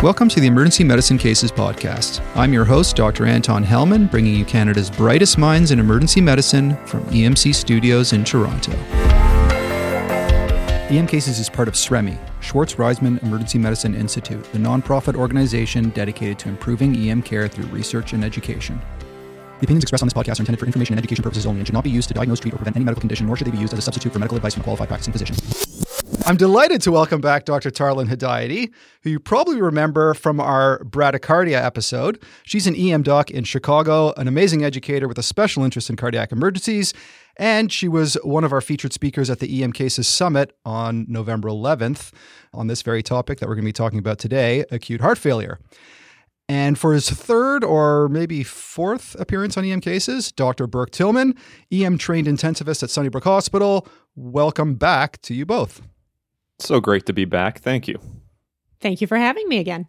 Welcome to the Emergency Medicine Cases Podcast. I'm your host, Dr. Anton Helman, bringing you Canada's brightest minds in emergency medicine from EMC Studios in Toronto. EM Cases is part of SREMI, Schwartz Reisman Emergency Medicine Institute, the nonprofit organization dedicated to improving EM care through research and education. The opinions expressed on this podcast are intended for information and education purposes only and should not be used to diagnose, treat, or prevent any medical condition, nor should they be used as a substitute for medical advice from a qualified practicing physician. I'm delighted to welcome back Dr. Tarlan Hedayati, who you probably remember from our bradycardia episode. She's an EM doc in Chicago, an amazing educator with a special interest in cardiac emergencies, and she was one of our featured speakers at the EM Cases Summit on November 11th on this very topic that we're going to be talking about today acute heart failure. And for his third or maybe fourth appearance on EM cases, Dr. Bourke Tillmann, EM trained intensivist at Sunnybrook Hospital. Welcome back to you both. So great to be back. Thank you. Thank you for having me again.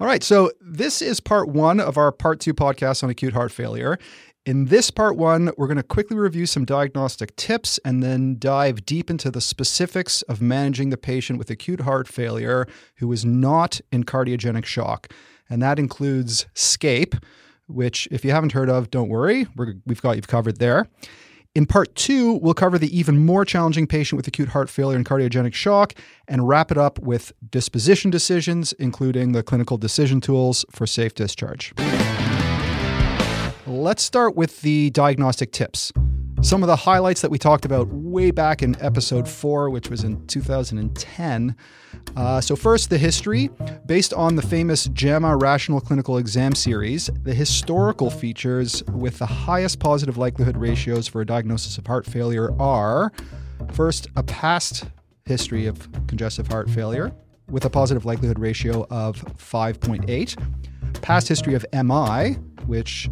All right. So, this is part one of our part two podcast on acute heart failure. In this part one, we're going to quickly review some diagnostic tips and then dive deep into the specifics of managing the patient with acute heart failure who is not in cardiogenic shock. And that includes SCAPE, which, if you haven't heard of, don't worry, we have got you covered there. In part two, we'll cover the even more challenging patient with acute heart failure and cardiogenic shock and wrap it up with disposition decisions, including the clinical decision tools for safe discharge. Let's start with the diagnostic tips. Some of the highlights that we talked about way back in episode four, which was in 2010. Uh, so, first, the history. Based on the famous JAMA Rational Clinical Exam series, the historical features with the highest positive likelihood ratios for a diagnosis of heart failure are first, a past history of congestive heart failure with a positive likelihood ratio of 5.8, past history of MI, which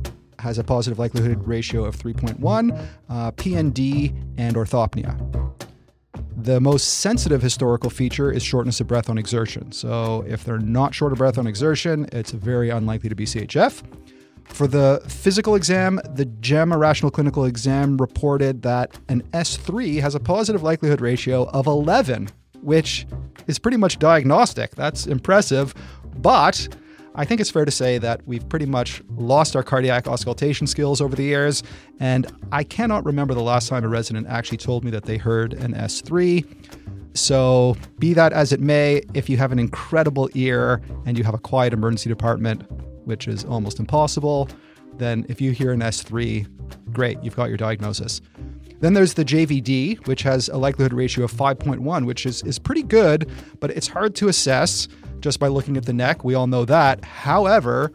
has a positive likelihood ratio of 3.1, uh, PND, and orthopnea. The most sensitive historical feature is shortness of breath on exertion. So, if they're not short of breath on exertion, it's very unlikely to be CHF. For the physical exam, the JAMA Rational Clinical Exam reported that an S3 has a positive likelihood ratio of 11, which is pretty much diagnostic. That's impressive, but I think it's fair to say that we've pretty much lost our cardiac auscultation skills over the years, and I cannot remember the last time a resident actually told me that they heard an S3. So, be that as it may, if you have an incredible ear and you have a quiet emergency department, which is almost impossible, then if you hear an S3, great, you've got your diagnosis. Then there's the JVD, which has a likelihood ratio of 5.1, which is, is pretty good, but it's hard to assess just by looking at the neck. We all know that. However,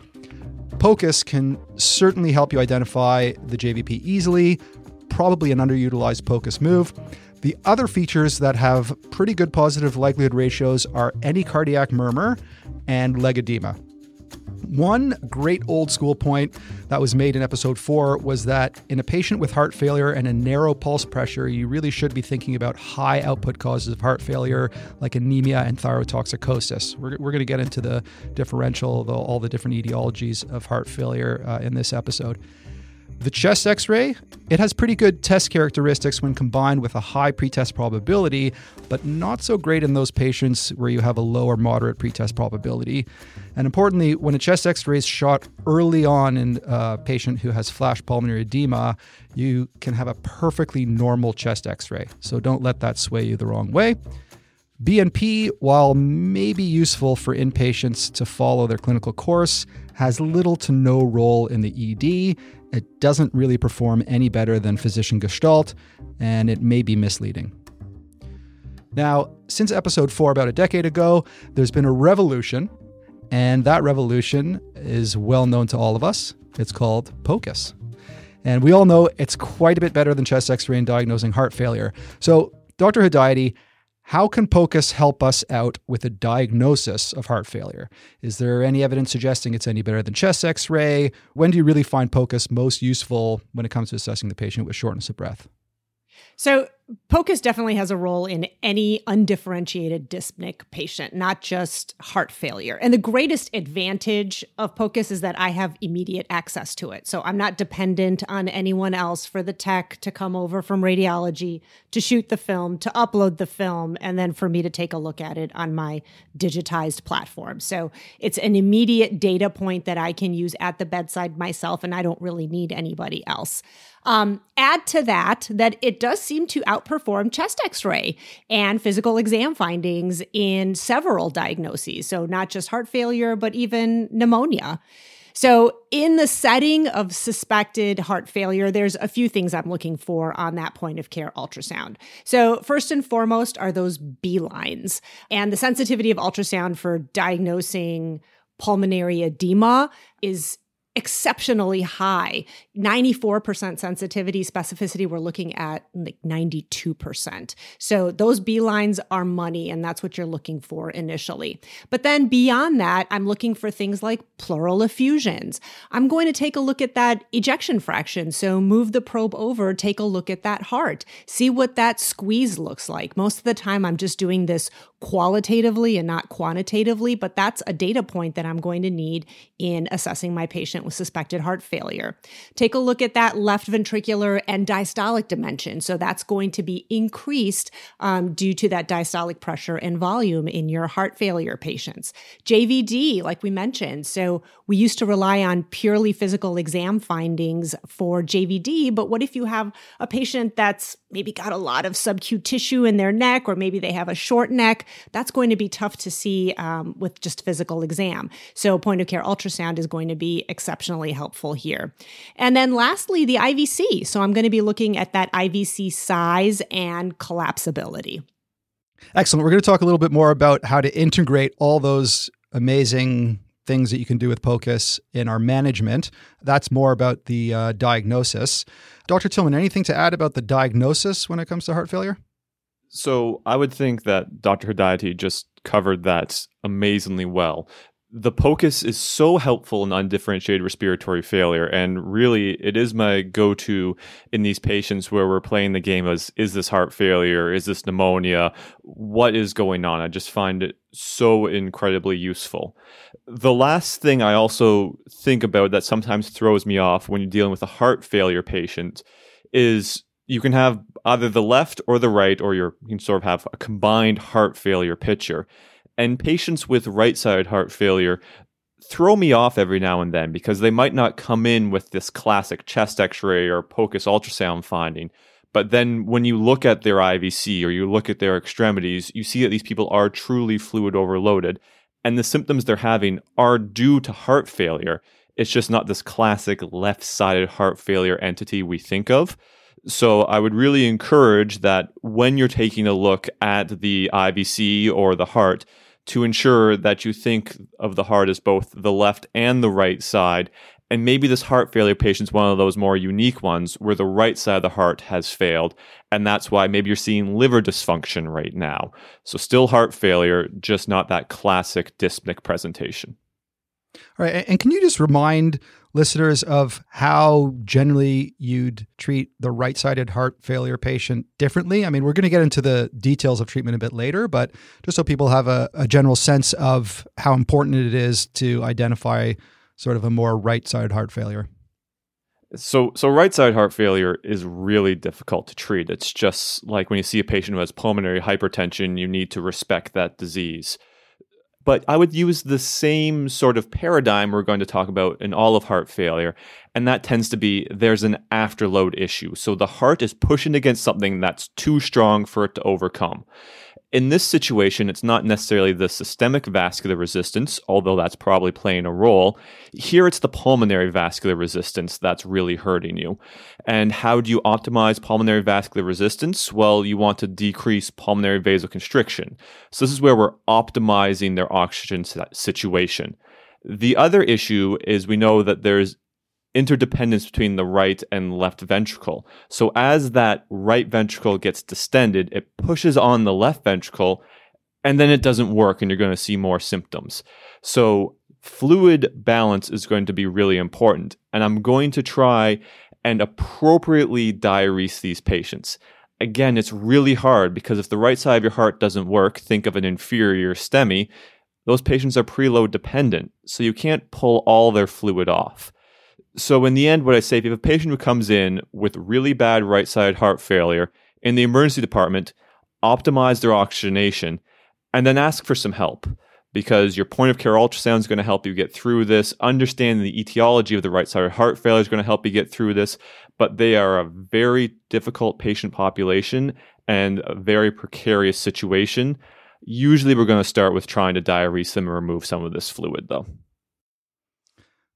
POCUS can certainly help you identify the JVP easily, probably an underutilized POCUS move. The other features that have pretty good positive likelihood ratios are any cardiac murmur and leg edema. One great old school point that was made in episode four was that in a patient with heart failure and a narrow pulse pressure, you really should be thinking about high output causes of heart failure like anemia and thyrotoxicosis. We're, we're going to get into the differential, the, all the different etiologies of heart failure uh, in this episode. The chest x ray, it has pretty good test characteristics when combined with a high pretest probability, but not so great in those patients where you have a low or moderate pretest probability. And importantly, when a chest x ray is shot early on in a patient who has flash pulmonary edema, you can have a perfectly normal chest x ray. So don't let that sway you the wrong way. BNP, while maybe useful for inpatients to follow their clinical course, has little to no role in the ED. It doesn't really perform any better than physician gestalt, and it may be misleading. Now, since episode four, about a decade ago, there's been a revolution, and that revolution is well known to all of us. It's called POCUS. And we all know it's quite a bit better than chest x ray in diagnosing heart failure. So, Dr. Hedayati, how can POCUS help us out with a diagnosis of heart failure? Is there any evidence suggesting it's any better than chest x ray? When do you really find POCUS most useful when it comes to assessing the patient with shortness of breath? So, POCUS definitely has a role in any undifferentiated dyspneic patient, not just heart failure. And the greatest advantage of POCUS is that I have immediate access to it. So I'm not dependent on anyone else for the tech to come over from radiology to shoot the film, to upload the film, and then for me to take a look at it on my digitized platform. So it's an immediate data point that I can use at the bedside myself, and I don't really need anybody else. Um, add to that that it does seem to outperform chest x ray and physical exam findings in several diagnoses. So, not just heart failure, but even pneumonia. So, in the setting of suspected heart failure, there's a few things I'm looking for on that point of care ultrasound. So, first and foremost are those B lines and the sensitivity of ultrasound for diagnosing pulmonary edema is exceptionally high. 94% sensitivity specificity we're looking at like 92% so those b lines are money and that's what you're looking for initially. But then beyond that i'm looking for things like pleural effusions. I'm going to take a look at that ejection fraction. So move the probe over take a look at that heart. See what that squeeze looks like. Most of the time i'm just doing this qualitatively and not quantitatively but that's a data point that i'm going to need in assessing my patient patient with suspected heart failure. Take a look at that left ventricular and diastolic dimension. So that's going to be increased um, due to that diastolic pressure and volume in your heart failure patients. JVD, like we mentioned. So we used to rely on purely physical exam findings for JVD, but what if you have a patient that's maybe got a lot of subcutaneous tissue in their neck, or maybe they have a short neck? That's going to be tough to see um, with just physical exam. So point of care ultrasound is going to be exceptionally helpful here. And then lastly, the IVC. So I'm going to be looking at that IVC size and collapsibility. Excellent. We're going to talk a little bit more about how to integrate all those amazing things that you can do with POCUS in our management. That's more about the uh, diagnosis. Dr. Tillmann, anything to add about the diagnosis when it comes to heart failure? So I would think that Dr. Hedayati just covered that amazingly well the POCUS is so helpful in undifferentiated respiratory failure. And really, it is my go to in these patients where we're playing the game as is this heart failure? Is this pneumonia? What is going on? I just find it so incredibly useful. The last thing I also think about that sometimes throws me off when you're dealing with a heart failure patient is you can have either the left or the right, or you can sort of have a combined heart failure picture. And patients with right sided heart failure throw me off every now and then because they might not come in with this classic chest x ray or POCUS ultrasound finding. But then when you look at their IVC or you look at their extremities, you see that these people are truly fluid overloaded. And the symptoms they're having are due to heart failure. It's just not this classic left sided heart failure entity we think of. So I would really encourage that when you're taking a look at the IVC or the heart, to ensure that you think of the heart as both the left and the right side. And maybe this heart failure patient is one of those more unique ones where the right side of the heart has failed. And that's why maybe you're seeing liver dysfunction right now. So, still heart failure, just not that classic dyspneic presentation. All right. And can you just remind listeners of how generally you'd treat the right sided heart failure patient differently? I mean, we're going to get into the details of treatment a bit later, but just so people have a, a general sense of how important it is to identify sort of a more right sided heart failure. So, so right side heart failure is really difficult to treat. It's just like when you see a patient who has pulmonary hypertension, you need to respect that disease. But I would use the same sort of paradigm we're going to talk about in all of heart failure. And that tends to be there's an afterload issue. So the heart is pushing against something that's too strong for it to overcome. In this situation, it's not necessarily the systemic vascular resistance, although that's probably playing a role. Here, it's the pulmonary vascular resistance that's really hurting you. And how do you optimize pulmonary vascular resistance? Well, you want to decrease pulmonary vasoconstriction. So, this is where we're optimizing their oxygen situation. The other issue is we know that there's interdependence between the right and left ventricle. So as that right ventricle gets distended, it pushes on the left ventricle and then it doesn't work and you're going to see more symptoms. So fluid balance is going to be really important. And I'm going to try and appropriately diurese these patients. again, it's really hard because if the right side of your heart doesn't work, think of an inferior STEMI, those patients are preload dependent. So you can't pull all their fluid off. So in the end, what I say, if you have a patient who comes in with really bad right side heart failure in the emergency department, optimize their oxygenation and then ask for some help because your point of care ultrasound is going to help you get through this. Understanding the etiology of the right side heart failure is going to help you get through this. But they are a very difficult patient population and a very precarious situation. Usually, we're going to start with trying to diurese them and remove some of this fluid, though.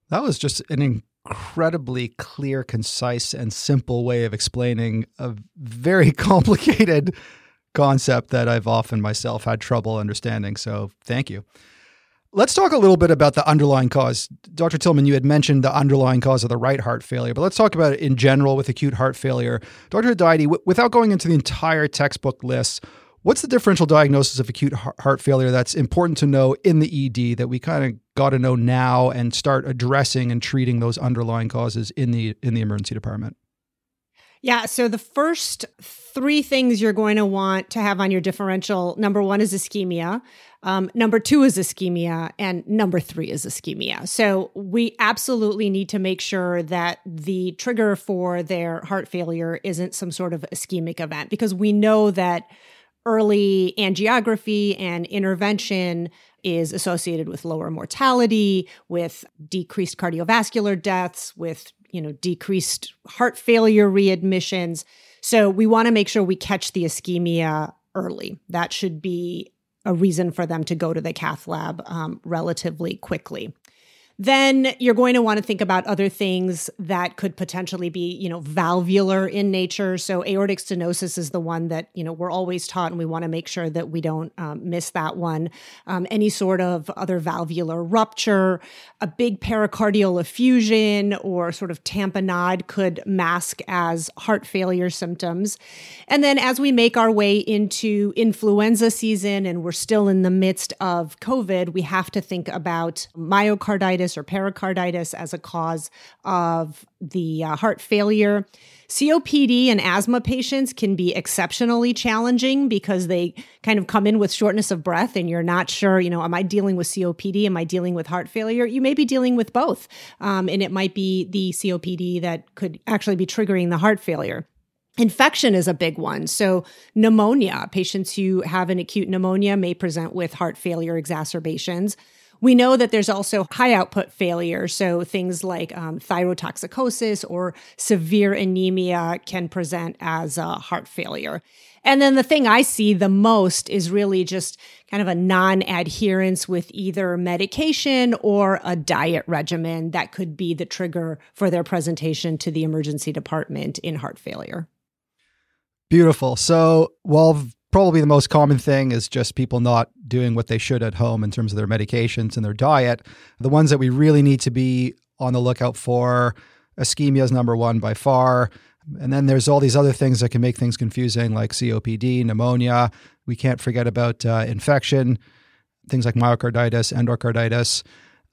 That was just an incredibly clear, concise, and simple way of explaining a very complicated concept that I've often myself had trouble understanding. So thank you. Let's talk a little bit about the underlying cause. Dr. Tillmann, you had mentioned the underlying cause of the right heart failure, but let's talk about it in general with acute heart failure. Dr. Hedayati, w- without going into the entire textbook list, what's the differential diagnosis of acute heart failure that's important to know in the ED that we kind of got to know now and start addressing and treating those underlying causes in the in the emergency department? Yeah. So the first three things you're going to want to have on your differential number one is ischemia. Um, number two is ischemia, and number three is ischemia. So we absolutely need to make sure that the trigger for their heart failure isn't some sort of ischemic event because we know that early angiography and intervention is associated with lower mortality, with decreased cardiovascular deaths, with you know, decreased heart failure readmissions. So we want to make sure we catch the ischemia early. That should be a reason for them to go to the cath lab um, relatively quickly then you're going to want to think about other things that could potentially be, you know, valvular in nature. So aortic stenosis is the one that, you know, we're always taught and we want to make sure that we don't um, miss that one. Um, any sort of other valvular rupture, a big pericardial effusion or sort of tamponade could mask as heart failure symptoms. And then as we make our way into influenza season and we're still in the midst of COVID, we have to think about myocarditis or pericarditis as a cause of the uh, heart failure. COPD and asthma patients can be exceptionally challenging because they kind of come in with shortness of breath and you're not sure, you know, am I dealing with COPD? Am I dealing with heart failure? You may be dealing with both. Um, and it might be the COPD that could actually be triggering the heart failure. Infection is a big one. So, pneumonia, patients who have an acute pneumonia may present with heart failure exacerbations. We know that there's also high output failure. So things like um, thyrotoxicosis or severe anemia can present as a heart failure. And then the thing I see the most is really just kind of a non adherence with either medication or a diet regimen that could be the trigger for their presentation to the emergency department in heart failure. Beautiful. So, while probably the most common thing is just people not doing what they should at home in terms of their medications and their diet. The ones that we really need to be on the lookout for, ischemia is number one by far. And then there's all these other things that can make things confusing, like COPD, pneumonia. We can't forget about uh, infection, things like myocarditis, endocarditis.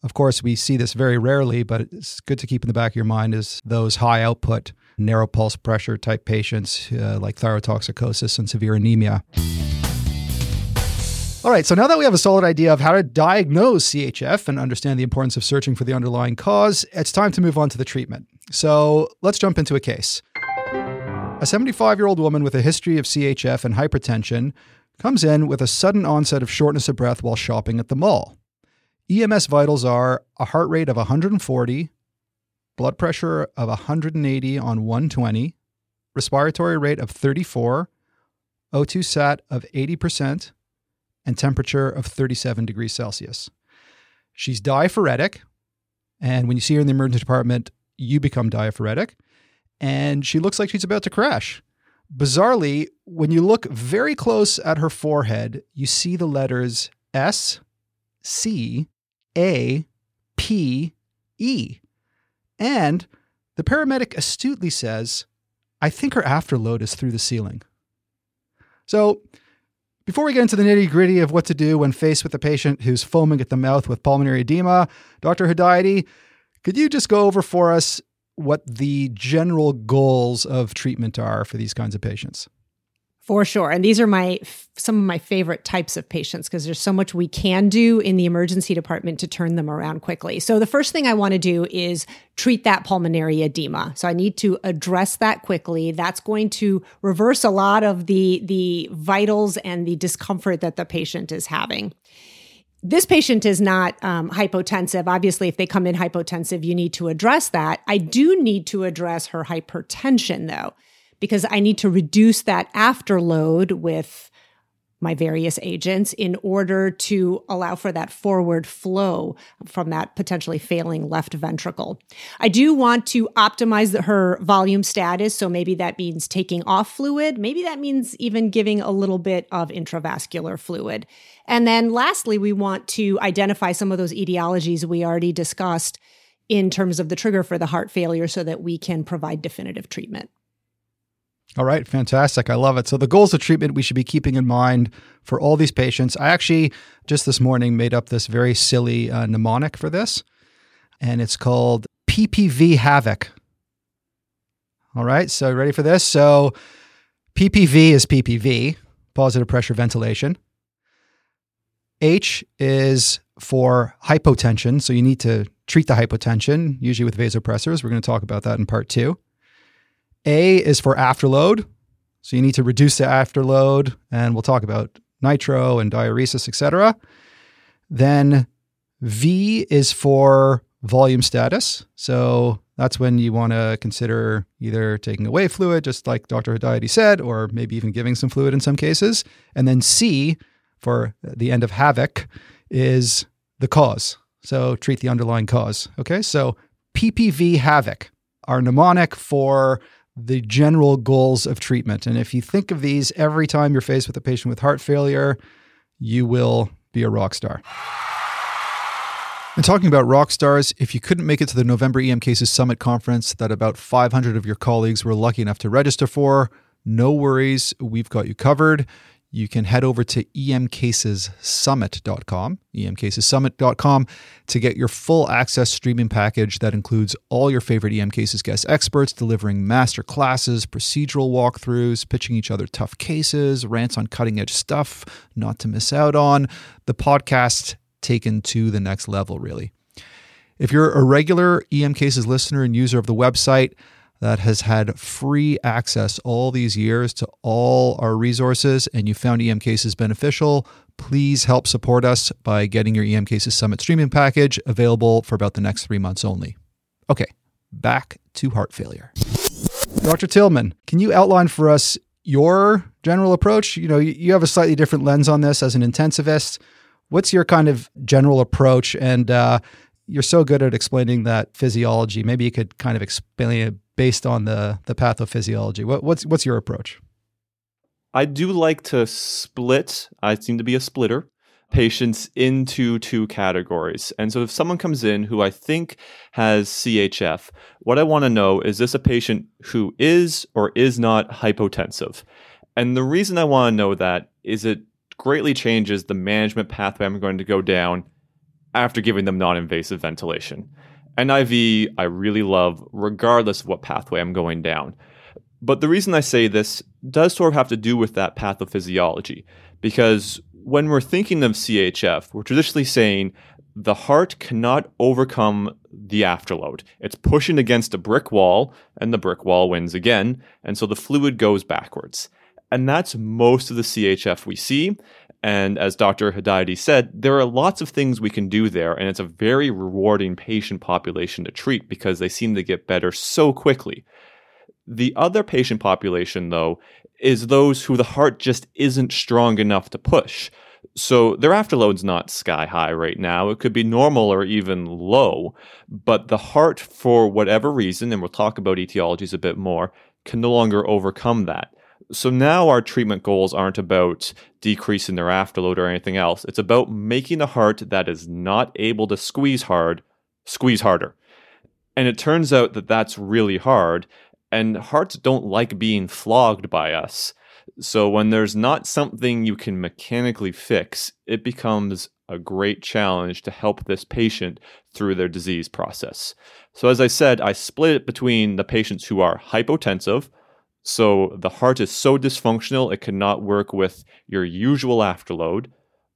Of course, we see this very rarely, but it's good to keep in the back of your mind is those high output narrow pulse pressure type patients uh, like thyrotoxicosis and severe anemia. All right, so now that we have a solid idea of how to diagnose CHF and understand the importance of searching for the underlying cause, it's time to move on to the treatment. So let's jump into a case. A 75 year old woman with a history of CHF and hypertension comes in with a sudden onset of shortness of breath while shopping at the mall. EMS vitals are a heart rate of 140, blood pressure of 180 on 120, respiratory rate of 34, O2 sat of 80%, and temperature of 37 degrees Celsius. She's diaphoretic, and when you see her in the emergency department, you become diaphoretic, and she looks like she's about to crash. Bizarrely, when you look very close at her forehead, you see the letters S, C, A, P, E. And the paramedic astutely says, I think her afterload is through the ceiling. So, before we get into the nitty gritty of what to do when faced with a patient who's foaming at the mouth with pulmonary edema, Dr. Hedayati, could you just go over for us what the general goals of treatment are for these kinds of patients? For sure. And these are my some of my favorite types of patients because there's so much we can do in the emergency department to turn them around quickly. So the first thing I want to do is treat that pulmonary edema. So I need to address that quickly. That's going to reverse a lot of the the vitals and the discomfort that the patient is having this patient is not um, hypotensive. Obviously, if they come in hypotensive, you need to address that. I do need to address her hypertension, though because I need to reduce that afterload with my various agents in order to allow for that forward flow from that potentially failing left ventricle. I do want to optimize the, her volume status. So maybe that means taking off fluid. Maybe that means even giving a little bit of intravascular fluid. And then lastly, we want to identify some of those etiologies we already discussed in terms of the trigger for the heart failure so that we can provide definitive treatment. All right, fantastic. I love it. So, the goals of treatment we should be keeping in mind for all these patients. I actually just this morning made up this very silly uh, mnemonic for this, and it's called PPV Havoc. All right, so ready for this? So, PPV is PPV, positive pressure ventilation. H is for hypotension. So, you need to treat the hypotension, usually with vasopressors. We're going to talk about that in part two. A is for afterload. So you need to reduce the afterload, and we'll talk about nitro and diuresis, etc. Then V is for volume status. So that's when you want to consider either taking away fluid, just like Dr. Hedayati said, or maybe even giving some fluid in some cases. And then C for the end of havoc is the cause. So treat the underlying cause. Okay. So PPV havoc, our mnemonic for the general goals of treatment. And if you think of these every time you're faced with a patient with heart failure, you will be a rock star. And talking about rock stars, if you couldn't make it to the November EM Cases Summit conference that about 500 of your colleagues were lucky enough to register for, no worries, we've got you covered you can head over to emcasessummit.com, emcasessummit.com, to get your full access streaming package that includes all your favorite EM Cases guest experts delivering master classes, procedural walkthroughs, pitching each other tough cases, rants on cutting edge stuff not to miss out on, the podcast taken to the next level, really. If you're a regular EM Cases listener and user of the website, that has had free access all these years to all our resources and you found EM Cases beneficial, please help support us by getting your EM Cases Summit streaming package available for about the next three months only. Okay, back to heart failure. Dr. Tillmann, can you outline for us your general approach? You know, you have a slightly different lens on this as an intensivist. What's your kind of general approach? And uh, you're so good at explaining that physiology. Maybe you could kind of explain it based on the the pathophysiology. What, what's what's your approach? I do like to split. I seem to be a splitter patients into two categories. And so if someone comes in who I think has CHF, what I want to know is this a patient who is or is not hypotensive? And the reason I want to know that is it greatly changes the management pathway I'm going to go down after giving them non invasive ventilation. NIV, I really love, regardless of what pathway I'm going down. But the reason I say this does sort of have to do with that pathophysiology, because when we're thinking of CHF, we're traditionally saying the heart cannot overcome the afterload. It's pushing against a brick wall, and the brick wall wins again, and so the fluid goes backwards. And that's most of the CHF we see. And as Dr. Hedayati said, there are lots of things we can do there, and it's a very rewarding patient population to treat because they seem to get better so quickly. The other patient population, though, is those who the heart just isn't strong enough to push. So their afterload's not sky high right now. It could be normal or even low, but the heart, for whatever reason, and we'll talk about etiologies a bit more, can no longer overcome that. So now our treatment goals aren't about decreasing their afterload or anything else. It's about making a heart that is not able to squeeze hard, squeeze harder. And it turns out that that's really hard. And hearts don't like being flogged by us. So when there's not something you can mechanically fix, it becomes a great challenge to help this patient through their disease process. So as I said, I split it between the patients who are hypotensive, So the heart is so dysfunctional it cannot work with your usual afterload,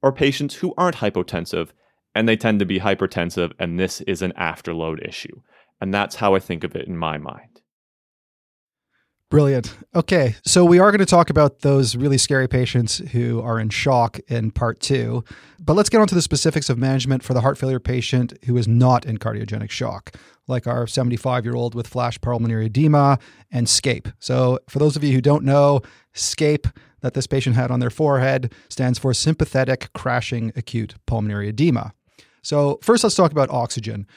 or patients who aren't hypotensive and they tend to be hypertensive, and this is an afterload issue. And that's how I think of it in my mind. Brilliant. Okay, so we are going to talk about those really scary patients who are in shock in part two. But let's get on to the specifics of management for the heart failure patient who is not in cardiogenic shock, like our 75 year old with flash pulmonary edema and SCAPE. So, for those of you who don't know, SCAPE that this patient had on their forehead stands for sympathetic crashing acute pulmonary edema. So, first, let's talk about oxygen.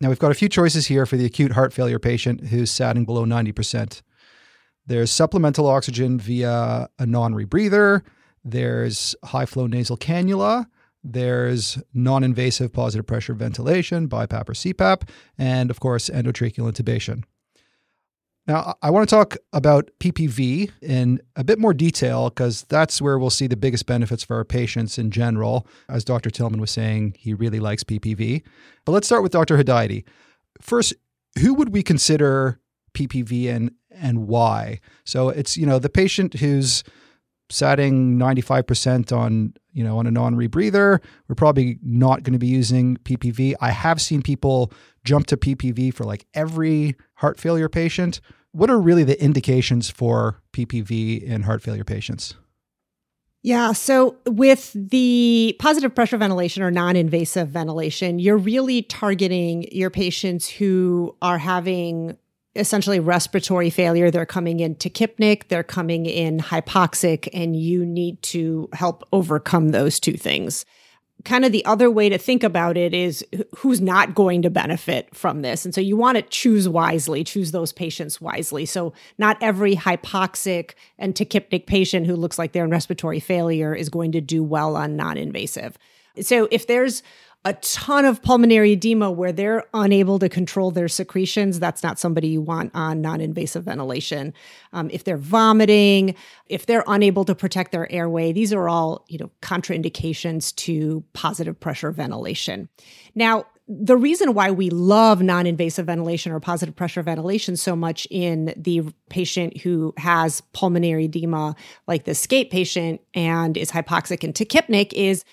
Now, we've got a few choices here for the acute heart failure patient who's satting below 90%. There's supplemental oxygen via a non rebreather, there's high flow nasal cannula, there's non invasive positive pressure ventilation, BiPAP or CPAP, and of course, endotracheal intubation. Now, I want to talk about PPV in a bit more detail because that's where we'll see the biggest benefits for our patients in general. As Dr. Tillmann was saying, he really likes PPV. But let's start with Dr. Hedayati. First, who would we consider PPV and and why? So it's you know the patient who's satting 95% on you know on a non-rebreather we're probably not going to be using ppv i have seen people jump to ppv for like every heart failure patient what are really the indications for PPV in heart failure patients? Yeah. So, with the positive pressure ventilation or non invasive ventilation, you're really targeting your patients who are having essentially respiratory failure. They're coming in tachypnic, they're coming in hypoxic, and you need to help overcome those two things kind of the other way to think about it is who's not going to benefit from this. And so you want to choose wisely, choose those patients wisely. So not every hypoxic and tachypnic patient who looks like they're in respiratory failure is going to do well on non-invasive. So if there's a ton of pulmonary edema where they're unable to control their secretions, that's not somebody you want on non invasive ventilation. Um, if they're vomiting, if they're unable to protect their airway, these are all, you know, contraindications to positive pressure ventilation. Now, the reason why we love non invasive ventilation or positive pressure ventilation so much in the patient who has pulmonary edema, like the SCAPE patient and is hypoxic and tachypnic, is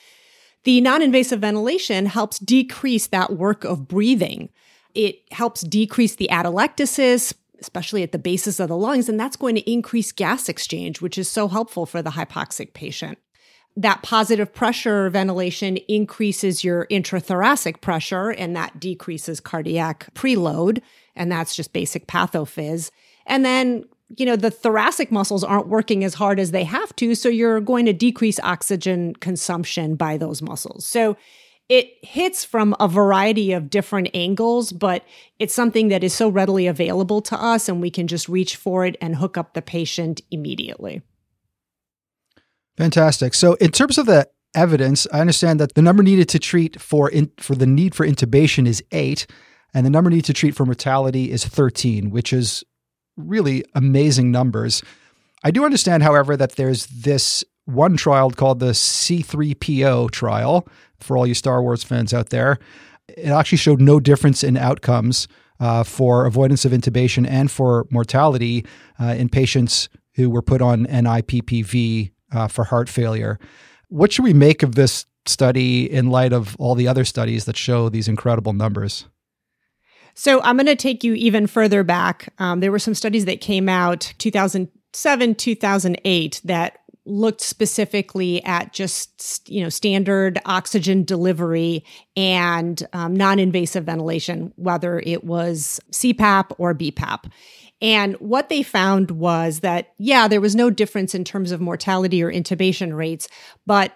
the non invasive ventilation helps decrease that work of breathing. It helps decrease the atelectasis, especially at the bases of the lungs, and that's going to increase gas exchange, which is so helpful for the hypoxic patient. That positive pressure ventilation increases your intrathoracic pressure, and that decreases cardiac preload, and that's just basic pathophys. And then you know, the thoracic muscles aren't working as hard as they have to. So you're going to decrease oxygen consumption by those muscles. So it hits from a variety of different angles, but it's something that is so readily available to us and we can just reach for it and hook up the patient immediately. Fantastic. So in terms of the evidence, I understand that the number needed to treat for in, for the need for intubation is 8 and the number needed to treat for mortality is 13, which is really amazing numbers. I do understand, however, that there's this one trial called the C3PO trial for all you Star Wars fans out there. It actually showed no difference in outcomes uh, for avoidance of intubation and for mortality uh, in patients who were put on NIPPV uh, for heart failure. What should we make of this study in light of all the other studies that show these incredible numbers? So I'm going to take you even further back. Um, there were some studies that came out 2007, 2008 that looked specifically at just you know standard oxygen delivery and um, non-invasive ventilation, whether it was CPAP or BPAP. And what they found was that, yeah, there was no difference in terms of mortality or intubation rates, but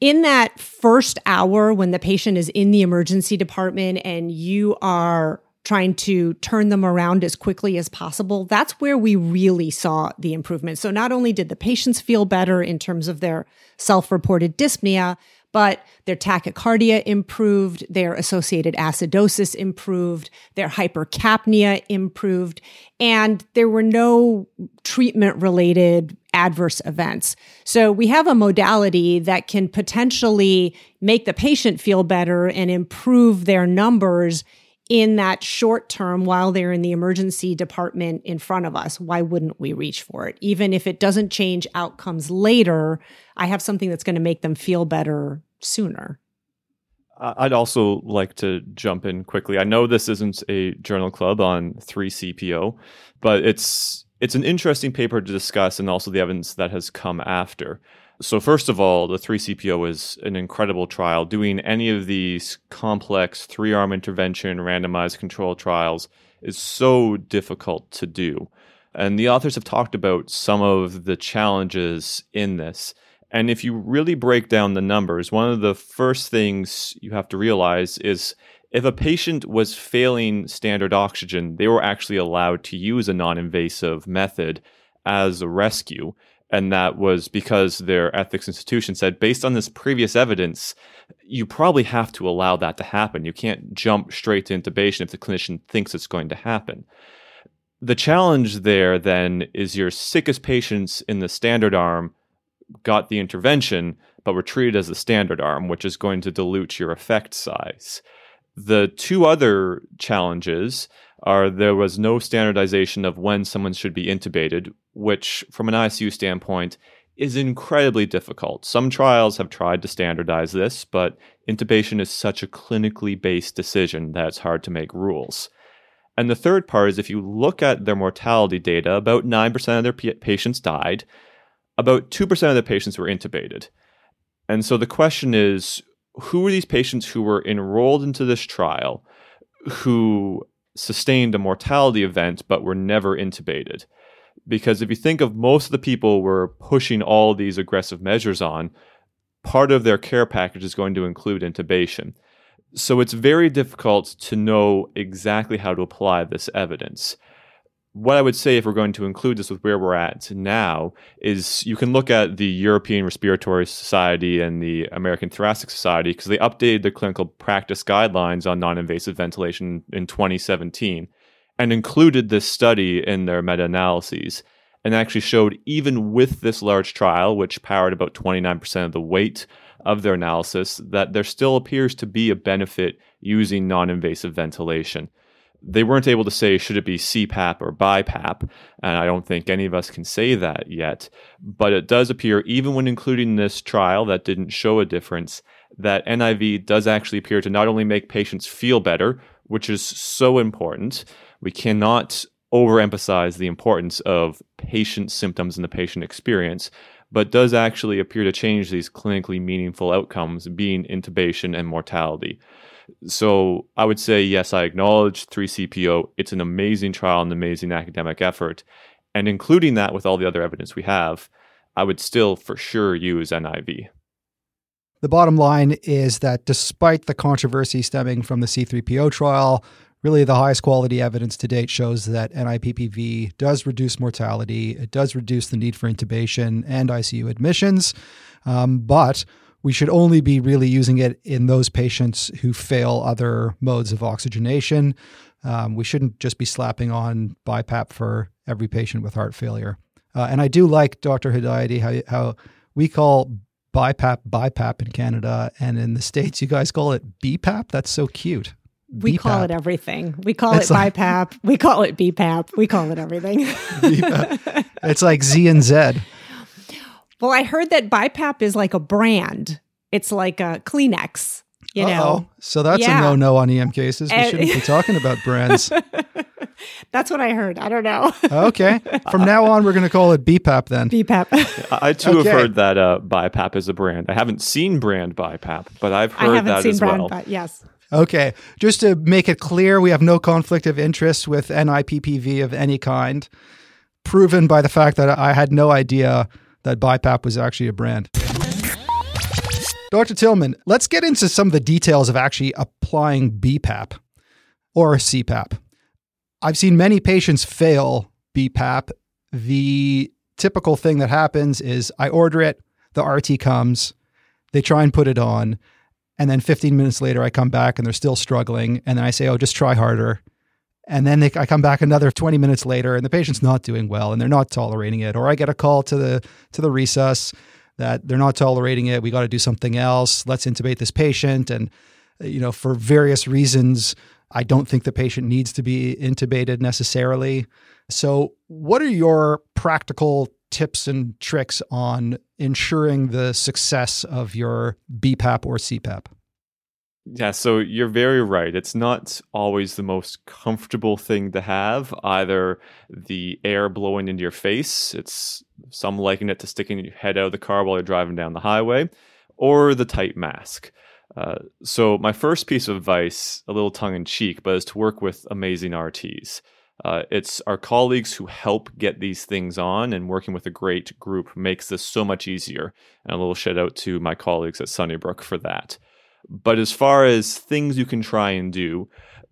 in that first hour when the patient is in the emergency department and you are trying to turn them around as quickly as possible, that's where we really saw the improvement. So not only did the patients feel better in terms of their self-reported dyspnea, but their tachycardia improved, their associated acidosis improved, their hypercapnia improved, and there were no treatment related adverse events. So we have a modality that can potentially make the patient feel better and improve their numbers in that short term while they're in the emergency department in front of us, why wouldn't we reach for it? Even if it doesn't change outcomes later, I have something that's going to make them feel better sooner. I'd also like to jump in quickly. I know this isn't a journal club on 3CPO, but it's it's an interesting paper to discuss and also the evidence that has come after. So, first of all, the 3CPO is an incredible trial. Doing any of these complex three arm intervention randomized control trials is so difficult to do. And the authors have talked about some of the challenges in this. And if you really break down the numbers, one of the first things you have to realize is if a patient was failing standard oxygen, they were actually allowed to use a non invasive method as a rescue. And that was because their ethics institution said, based on this previous evidence, you probably have to allow that to happen. You can't jump straight to intubation if the clinician thinks it's going to happen. The challenge there then is your sickest patients in the standard arm got the intervention, but were treated as the standard arm, which is going to dilute your effect size. The two other challenges are there was no standardization of when someone should be intubated, which, from an ICU standpoint, is incredibly difficult. Some trials have tried to standardize this, but intubation is such a clinically based decision that it's hard to make rules. And the third part is if you look at their mortality data, about 9% of their p- patients died, about 2% of the patients were intubated. And so the question is who are these patients who were enrolled into this trial who sustained a mortality event but were never intubated? Because if you think of most of the people we're pushing all these aggressive measures on, part of their care package is going to include intubation. So it's very difficult to know exactly how to apply this evidence what I would say, if we're going to include this with where we're at now, is you can look at the European Respiratory Society and the American Thoracic Society because they updated the clinical practice guidelines on non invasive ventilation in 2017 and included this study in their meta analyses and actually showed even with this large trial, which powered about 29% of the weight of their analysis, that there still appears to be a benefit using non invasive ventilation they weren't able to say should it be CPAP or BiPAP, and I don't think any of us can say that yet. But it does appear, even when including this trial that didn't show a difference, that NIV does actually appear to not only make patients feel better, which is so important. We cannot overemphasize the importance of patient symptoms and the patient experience, but does actually appear to change these clinically meaningful outcomes, being intubation and mortality. So I would say, yes, I acknowledge 3CPO. It's an amazing trial, an amazing academic effort. And including that with all the other evidence we have, I would still for sure use NIV. The bottom line is that despite the controversy stemming from the C3PO trial, really the highest quality evidence to date shows that NIPPV does reduce mortality, it does reduce the need for intubation and ICU admissions. Um, but we should only be really using it in those patients who fail other modes of oxygenation. Um, we shouldn't just be slapping on BiPAP for every patient with heart failure. Uh, and I do like Dr. Hedayati how, how we call BiPAP BiPAP in Canada, and in the States, you guys call it BPAP. That's so cute. We BPAP. call it everything. We call it's it like, BiPAP. We call it BPAP. We call it everything. it's like Z and Z. Well, I heard that BiPAP is like a brand. It's like a Kleenex, you Uh-oh. know. So that's yeah. a no-no on EM cases. We and- shouldn't be talking about brands. That's what I heard. I don't know. okay. From now on, we're going to call it BPAP then. BPAP. I too okay. have heard that uh, BiPAP is a brand. I haven't seen brand BiPAP, but I've heard that as well. Bi- yes. Okay. Just to make it clear, we have no conflict of interest with NIPPV of any kind, proven by the fact that I had no idea that BiPAP was actually a brand. Dr. Tillmann, let's get into some of the details of actually applying BPAP or CPAP. I've seen many patients fail BPAP. The typical thing that happens is I order it, the RT comes, they try and put it on, and then 15 minutes later I come back and they're still struggling, and then I say, "Oh, just try harder." And then they, I come back another 20 minutes later and the patient's not doing well and they're not tolerating it. Or I get a call to the to the resus that they're not tolerating it. We got to do something else. Let's intubate this patient. And you know, for various reasons, I don't think the patient needs to be intubated necessarily. So, what are your practical tips and tricks on ensuring the success of your BPAP or CPAP? Yeah, so you're very right. It's not always the most comfortable thing to have, either the air blowing into your face, it's some liken it to sticking your head out of the car while you're driving down the highway, or the tight mask. Uh, so, my first piece of advice, a little tongue in cheek, but is to work with amazing RTs. Uh, it's our colleagues who help get these things on, and working with a great group makes this so much easier. And a little shout out to my colleagues at Sunnybrook for that. But as far as things you can try and do,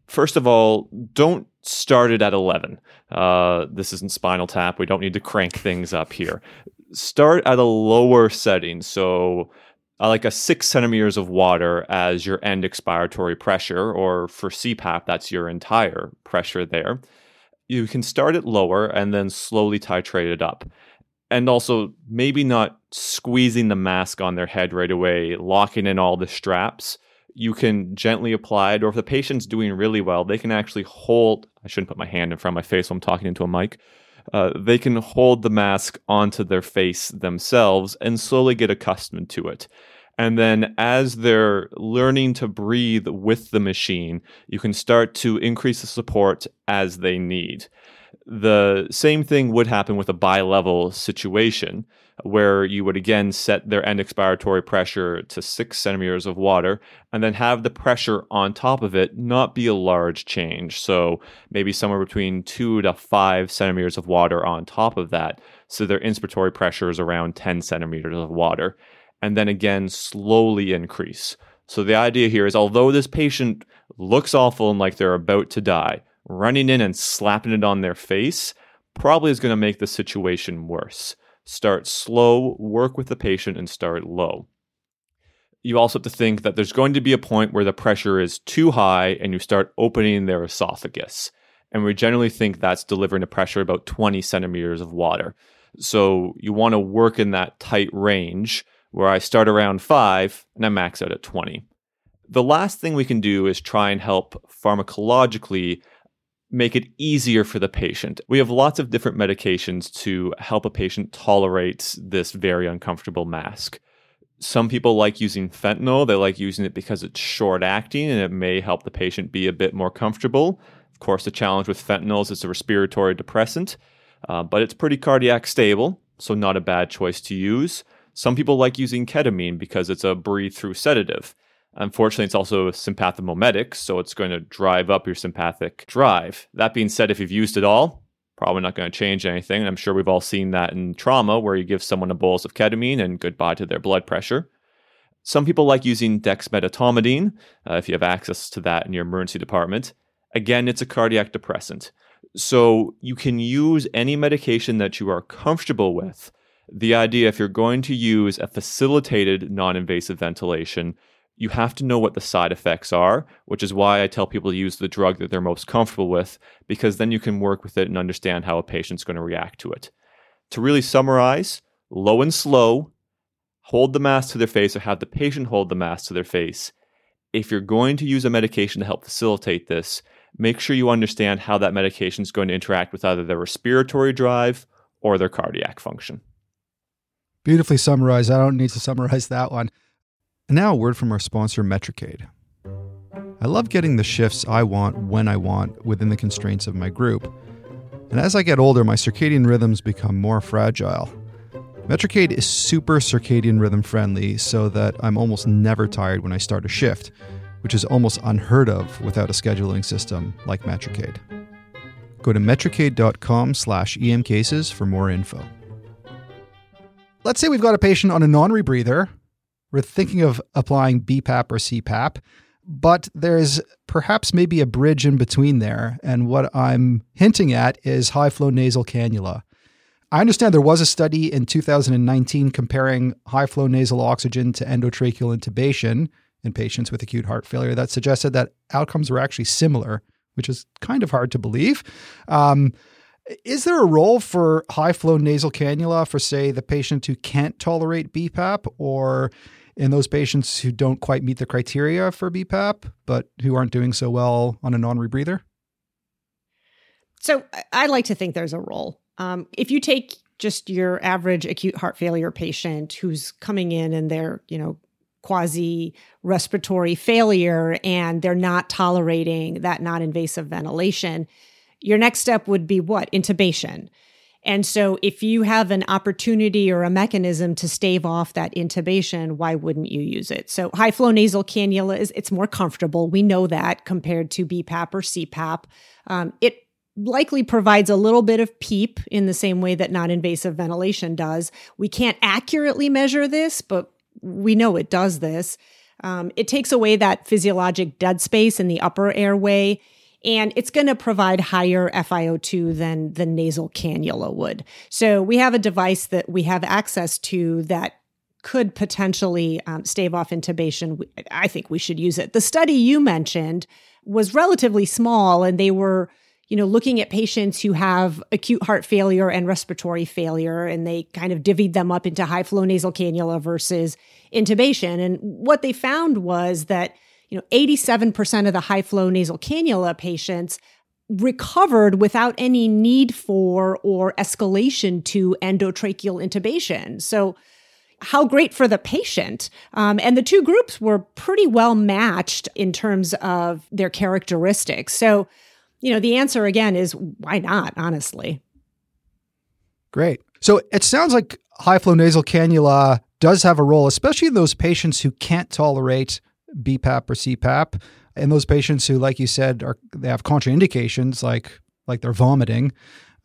first of all, don't start it at 11. Uh, this isn't Spinal Tap. We don't need to crank things up here. Start at a lower setting. So, uh, like a six centimeters of water as your end expiratory pressure, or for CPAP, that's your entire pressure there. You can start it lower and then slowly titrate it up and also maybe not squeezing the mask on their head right away, locking in all the straps. You can gently apply it, or if the patient's doing really well, they can actually hold. I shouldn't put my hand in front of my face when I'm talking into a mic. Uh, they can hold the mask onto their face themselves and slowly get accustomed to it. And then as they're learning to breathe with the machine, you can start to increase the support as they need the same thing would happen with a bi-level situation where you would again set their end expiratory pressure to six centimeters of water and then have the pressure on top of it not be a large change. So maybe somewhere between two to five centimeters of water on top of that. So their inspiratory pressure is around 10 centimeters of water. And then again, slowly increase. So the idea here is although this patient looks awful and like they're about to die, running in and slapping it on their face probably is going to make the situation worse. Start slow, work with the patient, and start low. You also have to think that there's going to be a point where the pressure is too high and you start opening their esophagus. And we generally think that's delivering a pressure about 20 centimeters of water. So you want to work in that tight range where I start around five and I max out at 20. The last thing we can do is try and help pharmacologically make it easier for the patient. We have lots of different medications to help a patient tolerate this very uncomfortable mask. Some people like using fentanyl. They like using it because it's short acting and it may help the patient be a bit more comfortable. Of course, the challenge with fentanyl is it's a respiratory depressant, uh, but it's pretty cardiac stable, so not a bad choice to use. Some people like using ketamine because it's a breathe through sedative. Unfortunately, it's also sympathomimetic, so it's going to drive up your sympathetic drive. That being said, if you've used it all, probably not going to change anything. I'm sure we've all seen that in trauma where you give someone a bolus of ketamine and goodbye to their blood pressure. Some people like using dexmedetomidine uh, if you have access to that in your emergency department. Again, it's a cardiac depressant. So you can use any medication that you are comfortable with. The idea, if you're going to use a facilitated non invasive ventilation, you have to know what the side effects are, which is why I tell people to use the drug that they're most comfortable with, because then you can work with it and understand how a patient's going to react to it. To really summarize, low and slow, hold the mask to their face or have the patient hold the mask to their face. If you're going to use a medication to help facilitate this, make sure you understand how that medication is going to interact with either their respiratory drive or their cardiac function. Beautifully summarized. I don't need to summarize that one. And now, a word from our sponsor, Metricaid. I love getting the shifts I want when I want within the constraints of my group. And as I get older, my circadian rhythms become more fragile. Metricaid is super circadian rhythm friendly so that I'm almost never tired when I start a shift, which is almost unheard of without a scheduling system like Metricaid. Go to metricaid.com slash emcases for more info. Let's say we've got a patient on a non-rebreather we're thinking of applying BPAP or CPAP, but there's perhaps maybe a bridge in between there. And what I'm hinting at is high flow nasal cannula. I understand there was a study in 2019 comparing high flow nasal oxygen to endotracheal intubation in patients with acute heart failure that suggested that outcomes were actually similar, which is kind of hard to believe. Um, is there a role for high flow nasal cannula for, say, the patient who can't tolerate BPAP, or in those patients who don't quite meet the criteria for BPAP, but who aren't doing so well on a non rebreather? So I like to think there's a role. Um, if you take just your average acute heart failure patient who's coming in and they're, you know, quasi respiratory failure and they're not tolerating that non invasive ventilation, your next step would be what? Intubation. And so, if you have an opportunity or a mechanism to stave off that intubation, why wouldn't you use it? So, high flow nasal cannula is it's more comfortable. We know that compared to BPAP or CPAP. Um, it likely provides a little bit of PEEP in the same way that non invasive ventilation does. We can't accurately measure this, but we know it does this. Um, it takes away that physiologic dead space in the upper airway, and it's going to provide higher FiO2 than the nasal cannula would. So we have a device that we have access to that could potentially um, stave off intubation. I think we should use it. The study you mentioned was relatively small, and they were you know, looking at patients who have acute heart failure and respiratory failure, and they kind of divvied them up into high flow nasal cannula versus intubation. And what they found was that, you know, 87% of the high flow nasal cannula patients recovered without any need for or escalation to endotracheal intubation. So, how great for the patient. Um, and the two groups were pretty well matched in terms of their characteristics. So, you know, the answer again is why not, honestly. Great. So it sounds like high flow nasal cannula does have a role, especially in those patients who can't tolerate BPAP or CPAP, and those patients who, like you said, are they have contraindications like like they're vomiting,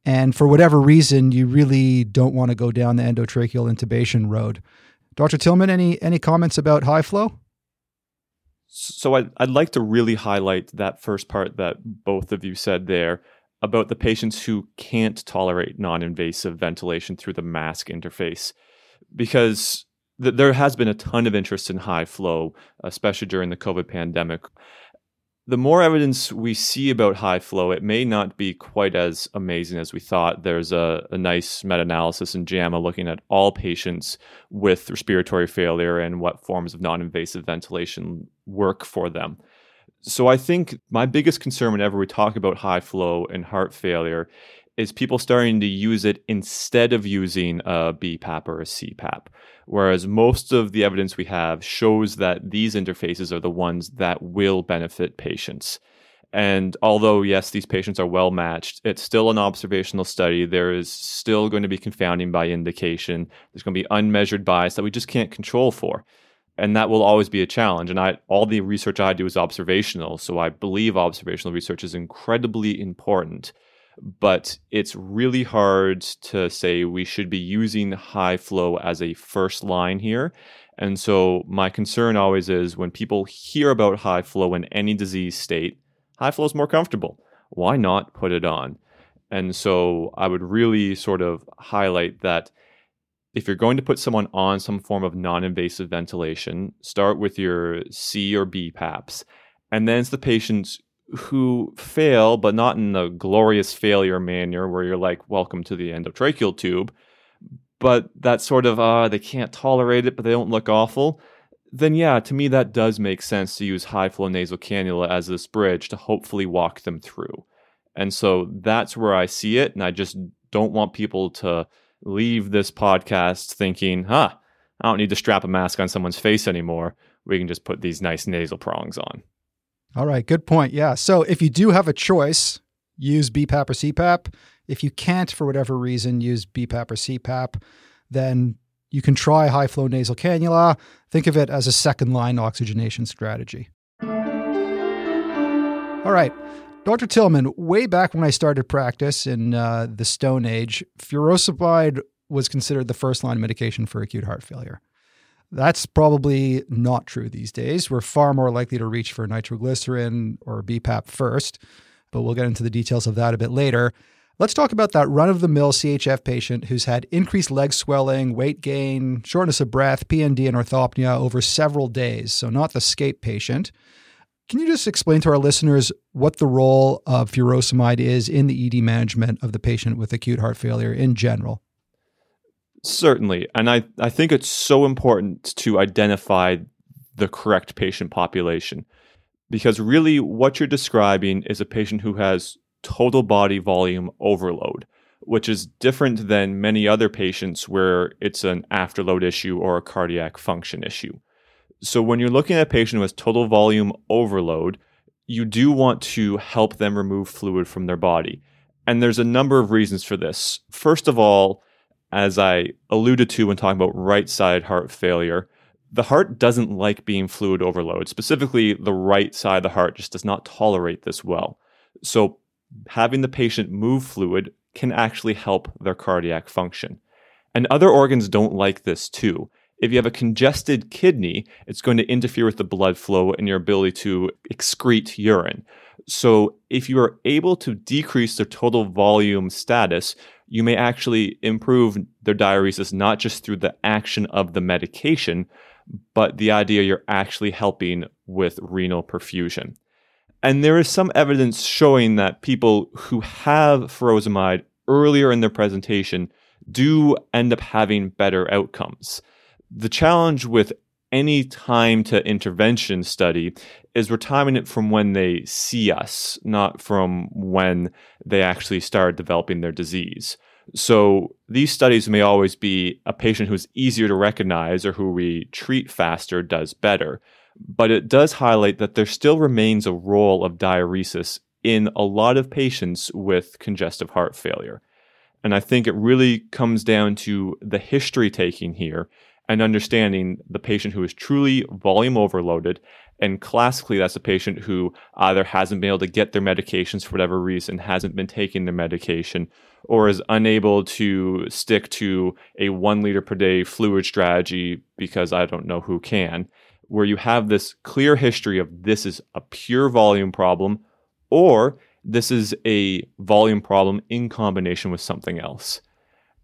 and for whatever reason, you really don't want to go down the endotracheal intubation road. Dr. Tillmann, any any comments about high flow? So I'd, I'd like to really highlight that first part that both of you said there about the patients who can't tolerate non invasive ventilation through the mask interface. Because th- there has been a ton of interest in high flow, especially during the COVID pandemic the more evidence we see about high flow, it may not be quite as amazing as we thought. There's a, a nice meta analysis in JAMA looking at all patients with respiratory failure and what forms of non invasive ventilation work for them. So I think my biggest concern whenever we talk about high flow and heart failure is people starting to use it instead of using a BPAP or a CPAP. Whereas most of the evidence we have shows that these interfaces are the ones that will benefit patients. And although, yes, these patients are well matched, it's still an observational study. There is still going to be confounding by indication. There's going to be unmeasured bias that we just can't control for. And that will always be a challenge. And I, all the research I do is observational. So I believe observational research is incredibly important but it's really hard to say we should be using high flow as a first line here. And so my concern always is when people hear about high flow in any disease state, high flow is more comfortable. Why not put it on? And so I would really sort of highlight that if you're going to put someone on some form of non invasive ventilation, start with your C or B PAPs. And then it's the patients who fail, but not in the glorious failure manner where you're like, welcome to the endotracheal tube, but that sort of, uh, they can't tolerate it, but they don't look awful, then yeah, to me, that does make sense to use high flow nasal cannula as this bridge to hopefully walk them through. And so that's where I see it. And I just don't want people to leave this podcast thinking, huh, I don't need to strap a mask on someone's face anymore. We can just put these nice nasal prongs on. All right, good point. Yeah. So if you do have a choice, use BPAP or CPAP. If you can't, for whatever reason, use BPAP or CPAP, then you can try high flow nasal cannula. Think of it as a second line oxygenation strategy. All right. Dr. Tillmann, way back when I started practice in uh, the Stone Age, furosemide was considered the first line medication for acute heart failure. That's probably not true these days. We're far more likely to reach for nitroglycerin or BPAP first, but we'll get into the details of that a bit later. Let's talk about that run of the mill CHF patient who's had increased leg swelling, weight gain, shortness of breath, PND, and orthopnea over several days. So, not the SCAPE patient. Can you just explain to our listeners what the role of furosemide is in the ED management of the patient with acute heart failure in general? Certainly. And I, I think it's so important to identify the correct patient population because really what you're describing is a patient who has total body volume overload, which is different than many other patients where it's an afterload issue or a cardiac function issue. So when you're looking at a patient who has total volume overload, you do want to help them remove fluid from their body. And there's a number of reasons for this. First of all, as I alluded to when talking about right side heart failure, the heart doesn't like being fluid overload. Specifically, the right side of the heart just does not tolerate this well. So, having the patient move fluid can actually help their cardiac function. And other organs don't like this too. If you have a congested kidney, it's going to interfere with the blood flow and your ability to excrete urine. So, if you are able to decrease their total volume status, you may actually improve their diuresis not just through the action of the medication, but the idea you're actually helping with renal perfusion. And there is some evidence showing that people who have furosemide earlier in their presentation do end up having better outcomes. The challenge with any time to intervention study is we're timing it from when they see us, not from when they actually start developing their disease. So these studies may always be a patient who's easier to recognize or who we treat faster does better. But it does highlight that there still remains a role of diuresis in a lot of patients with congestive heart failure. And I think it really comes down to the history taking here and understanding the patient who is truly volume overloaded. And classically, that's a patient who either hasn't been able to get their medications for whatever reason, hasn't been taking their medication, or is unable to stick to a one liter per day fluid strategy because I don't know who can, where you have this clear history of this is a pure volume problem or this is a volume problem in combination with something else.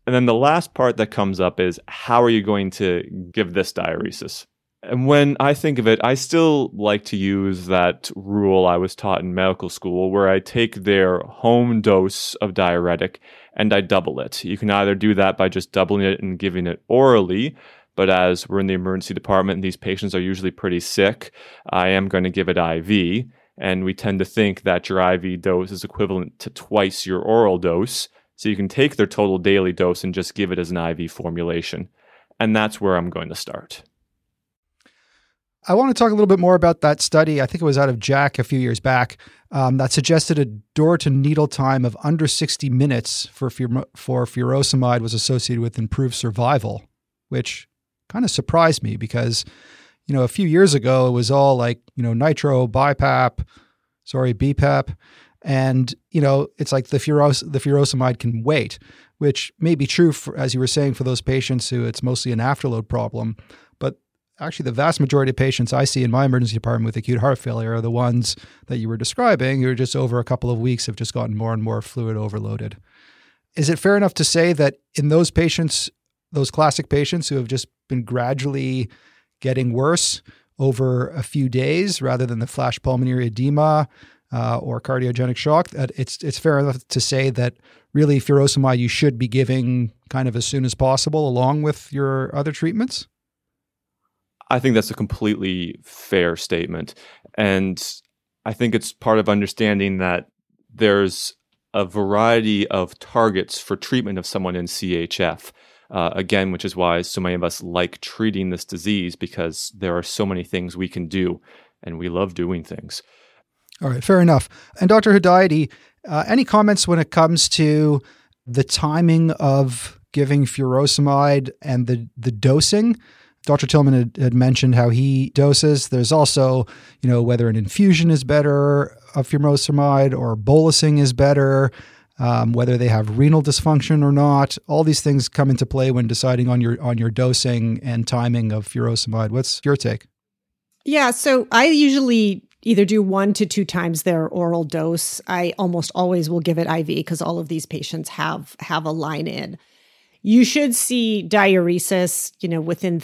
And then the last part that comes up is how are you going to give this diuresis? And when I think of it, I still like to use that rule I was taught in medical school where I take their home dose of diuretic and I double it. You can either do that by just doubling it and giving it orally, but as we're in the emergency department and these patients are usually pretty sick, I am going to give it IV. And we tend to think that your IV dose is equivalent to twice your oral dose. So you can take their total daily dose and just give it as an IV formulation. And that's where I'm going to start. I want to talk a little bit more about that study. I think it was out of JACC a few years back um, that suggested a door to needle time of under 60 minutes for, for furosemide was associated with improved survival, which kind of surprised me because, you know, a few years ago it was all like, you know, nitro, BiPAP, sorry, BPAP. And you know, it's like the furos the furosemide can wait, which may be true for, as you were saying, for those patients who it's mostly an afterload problem. Actually, the vast majority of patients I see in my emergency department with acute heart failure are the ones that you were describing, who are just over a couple of weeks have just gotten more and more fluid overloaded. Is it fair enough to say that in those patients, those classic patients who have just been gradually getting worse over a few days rather than the flash pulmonary edema uh, or cardiogenic shock, that it's it's fair enough to say that really furosemide you should be giving kind of as soon as possible along with your other treatments? I think that's a completely fair statement. And I think it's part of understanding that there's a variety of targets for treatment of someone in CHF. Uh, again, which is why so many of us like treating this disease because there are so many things we can do and we love doing things. All right, fair enough. And Dr. Hedayati, uh, any comments when it comes to the timing of giving furosemide and the the dosing? Dr. Tillmann had, had, mentioned how he doses. There's also, you know, whether an infusion is better of furosemide or bolusing is better, um, whether they have renal dysfunction or not. All these things come into play when deciding on your on your dosing and timing of furosemide. What's your take? Yeah, so I usually either do one to two times their oral dose. I almost always will give it IV because all of these patients have have a line in. You should see diuresis, you know, within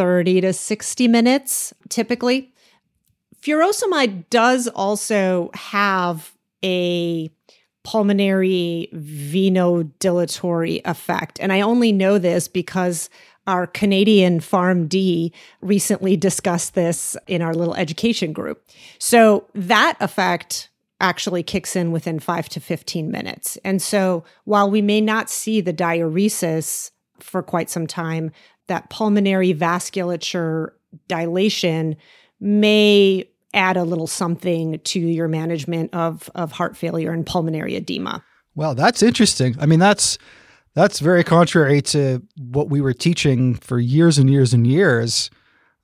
30 to 60 minutes typically. Furosemide does also have a pulmonary venodilatory effect. And I only know this because our Canadian PharmD recently discussed this in our little education group. So that effect actually kicks in within five to 15 minutes. And so while we may not see the diuresis for quite some time, that pulmonary vasculature dilation may add a little something to your management of, of heart failure and pulmonary edema. Well, that's interesting. I mean, that's that's very contrary to what we were teaching for years and years and years.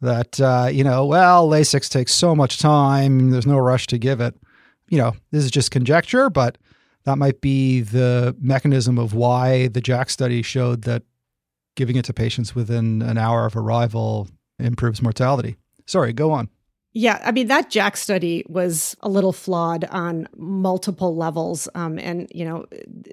That uh, you know, well, Lasix takes so much time. There's no rush to give it. You know, this is just conjecture, but that might be the mechanism of why the JACC study showed that giving it to patients within an hour of arrival improves mortality. Sorry, go on. Yeah, I mean that JACC study was a little flawed on multiple levels, um, and you know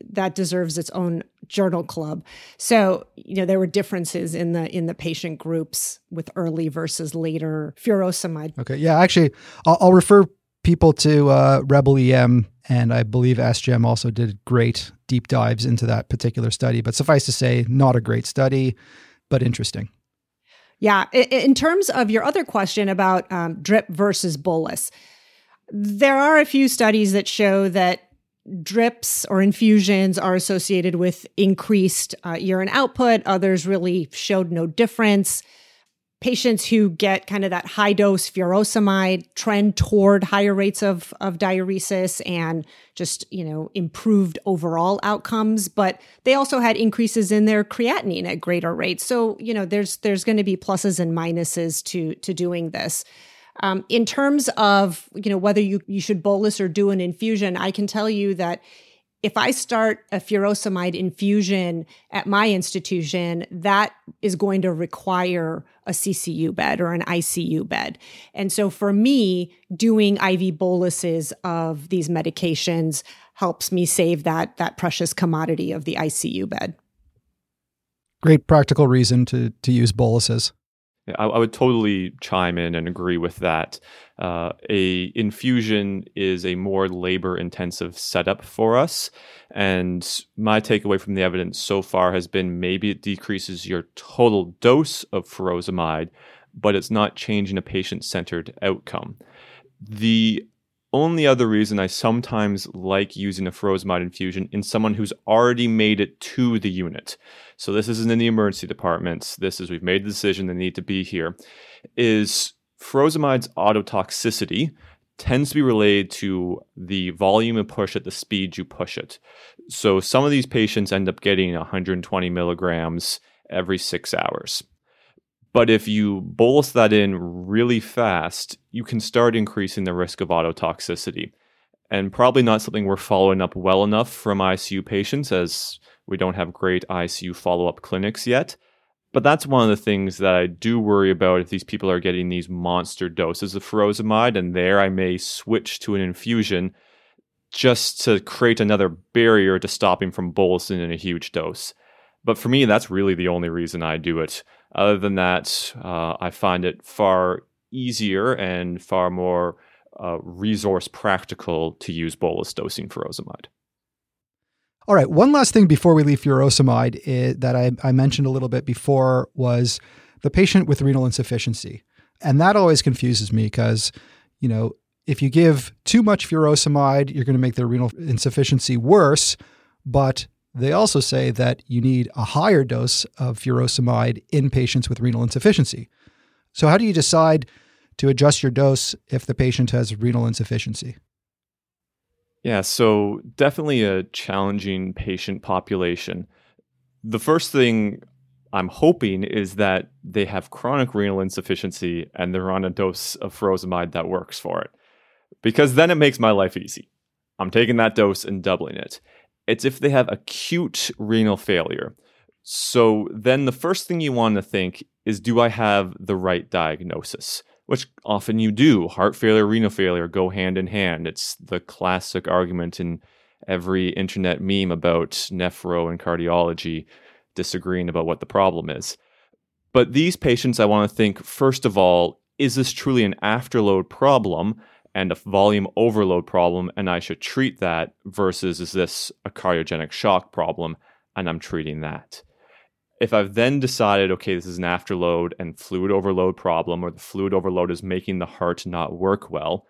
that deserves its own journal club. So you know there were differences in the in the patient groups with early versus later furosemide. Okay, yeah, actually, I'll, I'll refer people to uh, Rebel EM, and I believe SGEM also did great deep dives into that particular study. But suffice to say, not a great study, but interesting. Yeah. In terms of your other question about um, drip versus bolus, there are a few studies that show that drips or infusions are associated with increased uh, urine output. Others really showed no difference patients who get kind of that high dose furosemide trend toward higher rates of, of diuresis and just, you know, improved overall outcomes. But they also had increases in their creatinine at greater rates. So, you know, there's there's going to be pluses and minuses to to doing this. Um, in terms of, you know, whether you, you should bolus or do an infusion, I can tell you that if I start a furosemide infusion at my institution, that is going to require a CCU bed or an ICU bed. And so for me, doing IV boluses of these medications helps me save that that precious commodity of the ICU bed. Great practical reason to to use boluses. Yeah, I, I, would totally chime in and agree with that. Uh, a infusion is a more labor intensive setup for us, and my takeaway from the evidence so far has been maybe it decreases your total dose of furosemide, but it's not changing a patient centered outcome. The only other reason I sometimes like using a furosemide infusion in someone who's already made it to the unit. So this isn't in the emergency departments. This is we've made the decision they need to be here. Is furosemide's ototoxicity tends to be related to the volume and push at the speed you push it. So some of these patients end up getting 120 milligrams every six hours. But if you bolus that in really fast, you can start increasing the risk of ototoxicity. And probably not something we're following up well enough from ICU patients, as we don't have great ICU follow up clinics yet. But that's one of the things that I do worry about if these people are getting these monster doses of furosemide, and there I may switch to an infusion just to create another barrier to stopping from bolusing in a huge dose. But for me, that's really the only reason I do it. Other than that, uh, I find it far easier and far more uh, resource practical to use bolus dosing furosemide. All right. One last thing before we leave furosemide is, that I, I mentioned a little bit before was the patient with renal insufficiency. And that always confuses me because, you know, if you give too much furosemide, you're going to make their renal insufficiency worse. But they also say that you need a higher dose of furosemide in patients with renal insufficiency. So, how do you decide to adjust your dose if the patient has renal insufficiency? Yeah, so definitely a challenging patient population. The first thing I'm hoping is that they have chronic renal insufficiency and they're on a dose of furosemide that works for it. Because then it makes my life easy. I'm taking that dose and doubling it. It's if they have acute renal failure. So then the first thing you want to think is do I have the right diagnosis? Which often you do. Heart failure, renal failure go hand in hand. It's the classic argument in every internet meme about nephro and cardiology disagreeing about what the problem is. But these patients, I want to think first of all, is this truly an afterload problem? and a volume overload problem, and I should treat that, versus is this a cardiogenic shock problem, and I'm treating that. If I've then decided, okay, this is an afterload and fluid overload problem, or the fluid overload is making the heart not work well,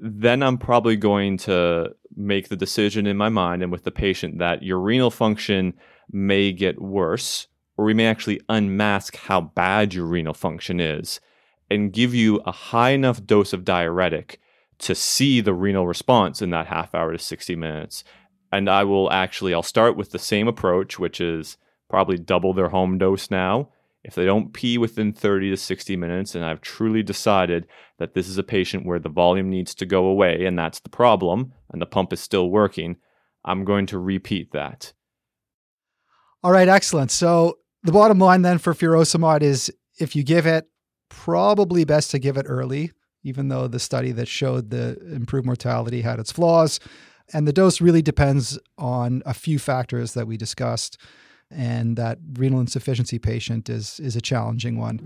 then I'm probably going to make the decision in my mind and with the patient that your renal function may get worse, or we may actually unmask how bad your renal function is and give you a high enough dose of diuretic to see the renal response in that half hour to 60 minutes. And I will actually, I'll start with the same approach, which is probably double their home dose now. If they don't pee within 30 to 60 minutes, and I've truly decided that this is a patient where the volume needs to go away, and that's the problem, and the pump is still working, I'm going to repeat that. All right, excellent. So the bottom line then for furosemide is if you give it, probably best to give it early, even though the study that showed the improved mortality had its flaws. And the dose really depends on a few factors that we discussed. And that renal insufficiency patient is, is a challenging one.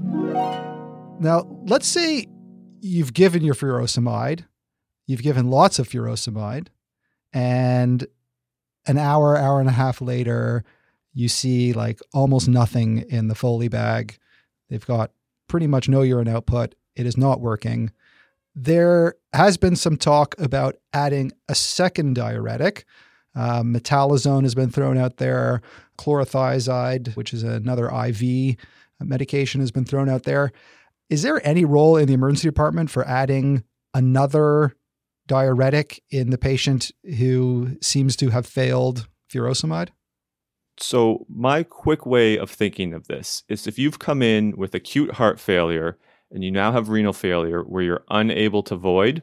Now, let's say you've given your furosemide, you've given lots of furosemide, and an hour, hour and a half later, you see like almost nothing in the Foley bag. They've got pretty much no urine output. It is not working. There has been some talk about adding a second diuretic. Uh, has been thrown out there. Chlorothiazide, which is another IV medication, has been thrown out there. Is there any role in the emergency department for adding another diuretic in the patient who seems to have failed furosemide? So, my quick way of thinking of this is if you've come in with acute heart failure and you now have renal failure where you're unable to void,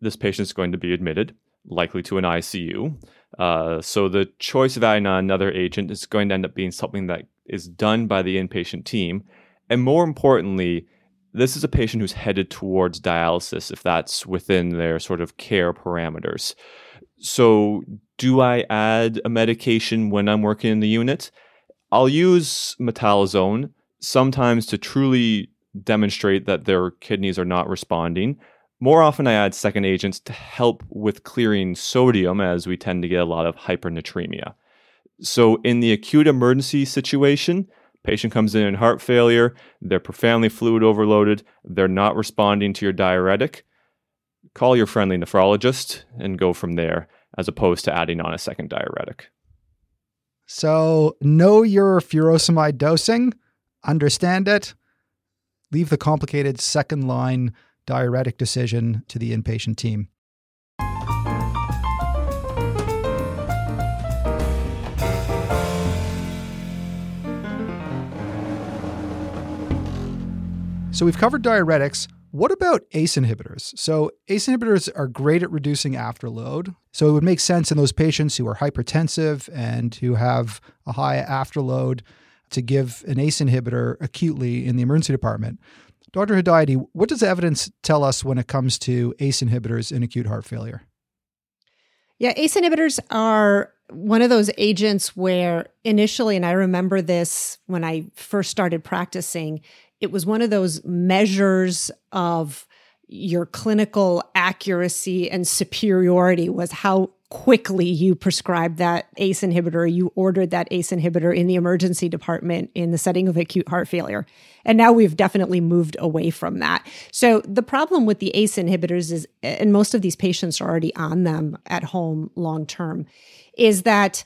this patient is going to be admitted, likely to an ICU. Uh, so, the choice of adding on another agent is going to end up being something that is done by the inpatient team. And more importantly, this is a patient who's headed towards dialysis if that's within their sort of care parameters. So, do I add a medication when I'm working in the unit? I'll use metolazone sometimes to truly demonstrate that their kidneys are not responding. More often, I add second agents to help with clearing sodium, as we tend to get a lot of hypernatremia. So, in the acute emergency situation, patient comes in in heart failure, they're profoundly fluid overloaded, they're not responding to your diuretic. Call your friendly nephrologist and go from there as opposed to adding on a second diuretic. So, know your furosemide dosing, understand it, leave the complicated second line diuretic decision to the inpatient team. So, we've covered diuretics. What about ACE inhibitors? So, ACE inhibitors are great at reducing afterload. So, it would make sense in those patients who are hypertensive and who have a high afterload to give an ACE inhibitor acutely in the emergency department. Dr. Hedayati, what does evidence tell us when it comes to ACE inhibitors in acute heart failure? Yeah, ACE inhibitors are one of those agents where initially, and I remember this when I first started practicing, it was one of those measures of your clinical accuracy and superiority was how quickly you prescribed that ACE inhibitor, you ordered that ACE inhibitor in the emergency department in the setting of acute heart failure. And now we've definitely moved away from that. So the problem with the ACE inhibitors is, and most of these patients are already on them at home long term, is that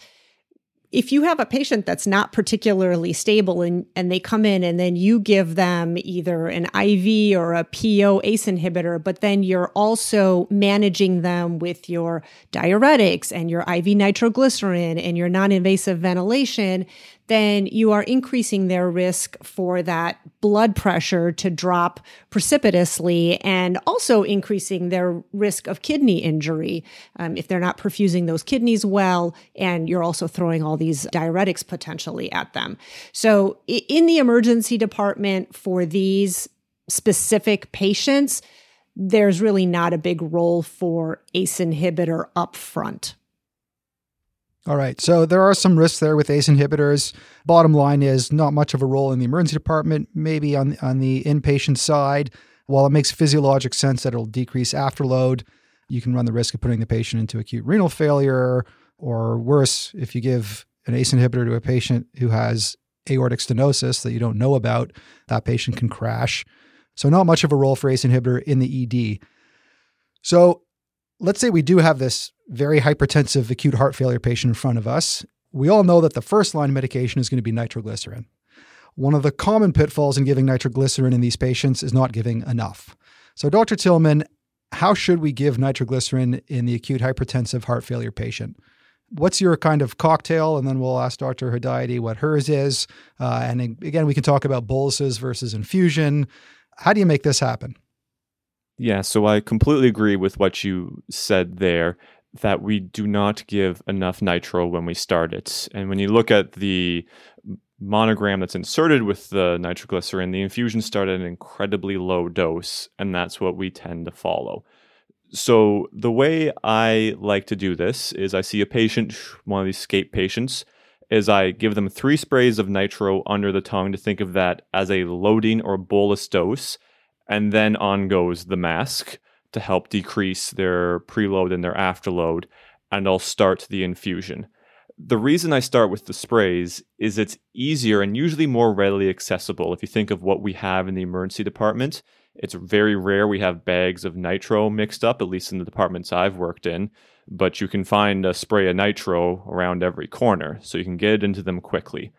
if you have a patient that's not particularly stable and, and they come in and then you give them either an IV or a PO ACE inhibitor, but then you're also managing them with your diuretics and your IV nitroglycerin and your non invasive ventilation, then you are increasing their risk for that blood pressure to drop precipitously and also increasing their risk of kidney injury um, if they're not perfusing those kidneys well and you're also throwing all these diuretics potentially at them. So in the emergency department for these specific patients, there's really not a big role for ACE inhibitor up front. All right. So there are some risks there with ACE inhibitors. Bottom line is not much of a role in the emergency department, maybe on on the inpatient side. while it makes physiologic sense that it'll decrease afterload, you can run the risk of putting the patient into acute renal failure, or worse, if you give an ACE inhibitor to a patient who has aortic stenosis that you don't know about, that patient can crash. So, not much of a role for ACE inhibitor in the ED. So, let's say we do have this very hypertensive acute heart failure patient in front of us. We all know that the first line medication is going to be nitroglycerin. One of the common pitfalls in giving nitroglycerin in these patients is not giving enough. So, Dr. Tillmann, how should we give nitroglycerin in the acute hypertensive heart failure patient? What's your kind of cocktail? And then we'll ask Dr. Hedayati what hers is. Uh, and again, we can talk about boluses versus infusion. How do you make this happen? Yeah, so I completely agree with what you said there that we do not give enough nitro when we start it. And when you look at the monogram that's inserted with the nitroglycerin, the infusion started at an incredibly low dose, and that's what we tend to follow. So, the way I like to do this is I see a patient, one of these SCAPE patients, is I give them three sprays of nitro under the tongue to think of that as a loading or bolus dose, and then on goes the mask to help decrease their preload and their afterload, and I'll start the infusion. The reason I start with the sprays is it's easier and usually more readily accessible. If you think of what we have in the emergency department, it's very rare we have bags of nitro mixed up, at least in the departments I've worked in, but you can find a spray of nitro around every corner, so you can get it into them quickly.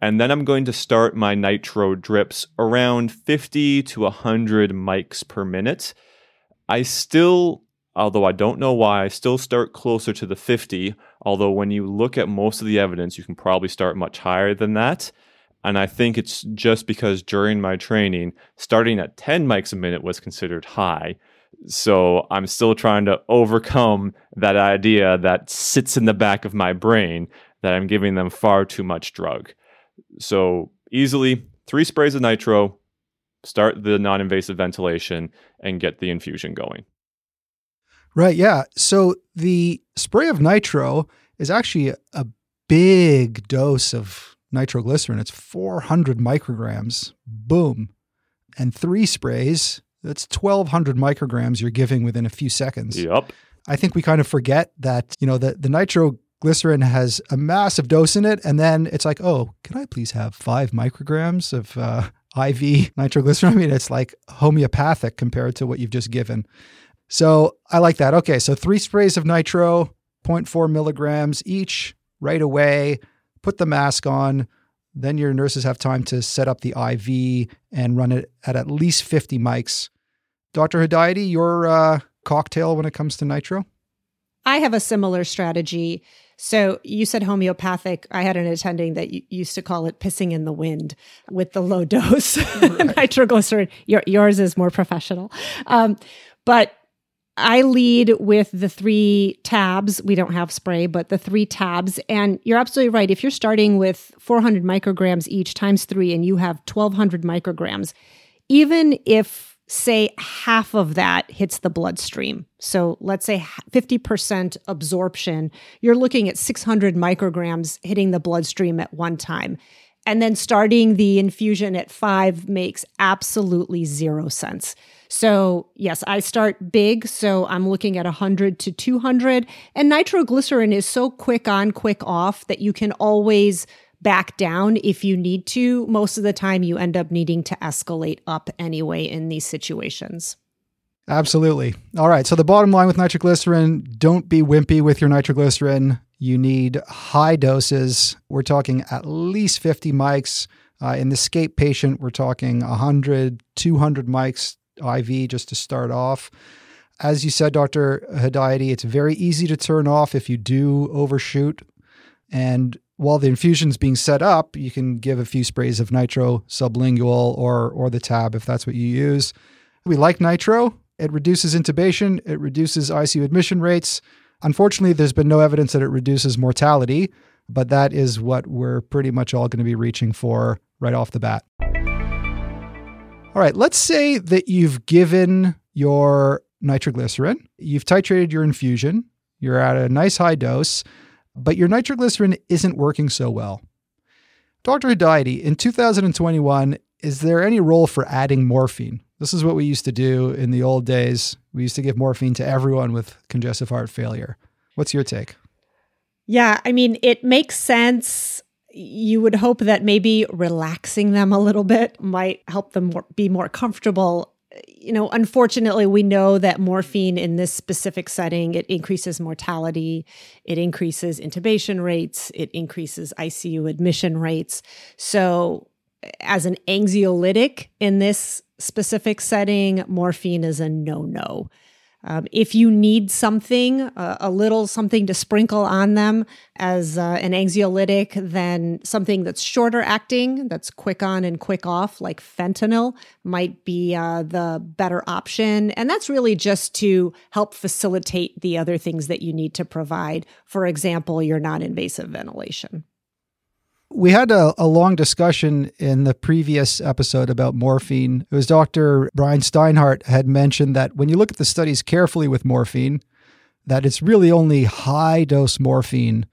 And then I'm going to start my nitro drips around 50 to 100 mics per minute I still, although I don't know why, I still start closer to the 50. Although when you look at most of the evidence, you can probably start much higher than that. And I think it's just because during my training, starting at 10 mics a minute was considered high. So I'm still trying to overcome that idea that sits in the back of my brain that I'm giving them far too much drug. So easily, three sprays of nitro, start the non invasive ventilation, and get the infusion going. Right. Yeah. So the spray of nitro is actually a big dose of nitroglycerin. It's 400 micrograms. Boom. And three sprays, that's 1200 micrograms you're giving within a few seconds. Yep. I think we kind of forget that, you know, the, the nitroglycerin has a massive dose in it. And then it's like, oh, can I please have five micrograms of uh, IV nitroglycerin. I mean, it's like homeopathic compared to what you've just given. So I like that. Okay, so three sprays of nitro, 0.4 milligrams each right away. Put the mask on. Then your nurses have time to set up the IV and run it at at least 50 mics. Dr. Hedayati, your uh, cocktail when it comes to nitro? I have a similar strategy. So you said homeopathic. I had an attending that used to call it pissing in the wind with the low dose right. nitroglycerin. Your, yours is more professional. Um, but I lead with the three tabs. We don't have spray, but the three tabs. And you're absolutely right. If you're starting with 400 micrograms each times three and you have 1200 micrograms, even if say half of that hits the bloodstream. So let's say 50% absorption, you're looking at 600 micrograms hitting the bloodstream at one time. And then starting the infusion at five makes absolutely zero sense. So, yes, I start big. So I'm looking at 100 to 200. And nitroglycerin is so quick on, quick off that you can always back down if you need to. Most of the time, you end up needing to escalate up anyway in these situations. Absolutely. All right. So, the bottom line with nitroglycerin don't be wimpy with your nitroglycerin. You need high doses. We're talking at least 50 mics. Uh, in the SCAPE patient, we're talking 100, 200 mics IV just to start off. As you said, Dr. Hedayati, it's very easy to turn off if you do overshoot. And while the infusion is being set up, you can give a few sprays of nitro sublingual or or the tab if that's what you use. We like nitro. It reduces intubation, it reduces ICU admission rates. Unfortunately, there's been no evidence that it reduces mortality, but that is what we're pretty much all going to be reaching for right off the bat. All right, let's say that you've given your nitroglycerin, you've titrated your infusion, you're at a nice high dose, but your nitroglycerin isn't working so well. Dr. Hedayati, in 2021, is there any role for adding morphine? This is what we used to do in the old days. We used to give morphine to everyone with congestive heart failure. What's your take? Yeah, I mean, it makes sense. You would hope that maybe relaxing them a little bit might help them be more comfortable. You know, unfortunately, we know that morphine in this specific setting it increases mortality, it increases intubation rates, it increases ICU admission rates. So, as an anxiolytic in this specific setting, morphine is a no-no. Um, if you need something, uh, a little something to sprinkle on them as uh, an anxiolytic, then something that's shorter acting, that's quick on and quick off, like fentanyl, might be uh, the better option. And that's really just to help facilitate the other things that you need to provide. For example, your non invasive ventilation. We had a, a, long discussion in the previous episode about morphine. It was Dr. Brian Steinhardt had mentioned that when you look at the studies carefully with morphine, that it's really only high dose morphine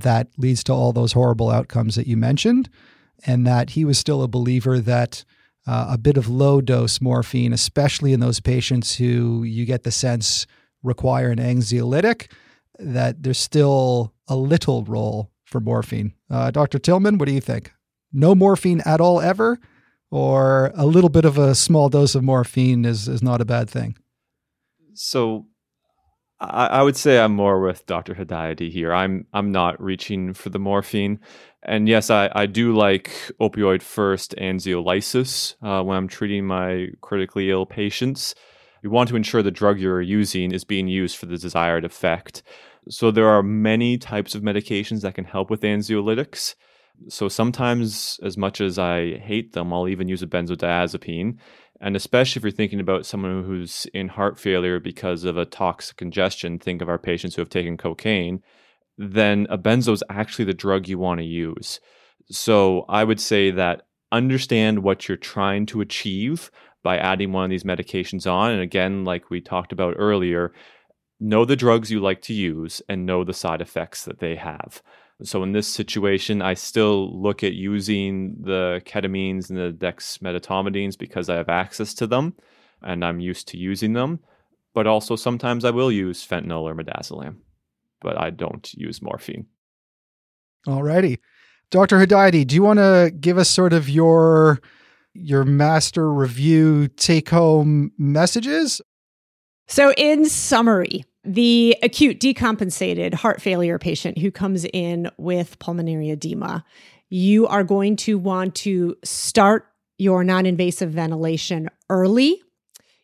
that leads to all those horrible outcomes that you mentioned, and that he was still a believer that uh, a bit of low dose morphine, especially in those patients who you get the sense require an anxiolytic, that there's still a little role for morphine. Uh, Dr. Tillmann, what do you think? No morphine at all ever, or a little bit of a small dose of morphine is, is not a bad thing? So I, I would say I'm more with Dr. Hedayati here. I'm I'm not reaching for the morphine. And yes, I, I do like opioid first anxiolysis uh, when I'm treating my critically ill patients. You want to ensure the drug you're using is being used for the desired effect. So there are many types of medications that can help with anxiolytics. So sometimes, as much as I hate them, I'll even use a benzodiazepine. And especially if you're thinking about someone who's in heart failure because of a toxic congestion, think of our patients who have taken cocaine, then a benzo is actually the drug you want to use. So I would say that understand what you're trying to achieve by adding one of these medications on. And again, like we talked about earlier, know the drugs you like to use and know the side effects that they have. So in this situation, I still look at using the ketamines and the dexmedetomidines because I have access to them and I'm used to using them. But also sometimes I will use fentanyl or midazolam, but I don't use morphine. Alrighty. Dr. Hedayati, do you want to give us sort of your your master review take home messages? So, in summary, the acute decompensated heart failure patient who comes in with pulmonary edema, you are going to want to start your non invasive ventilation early.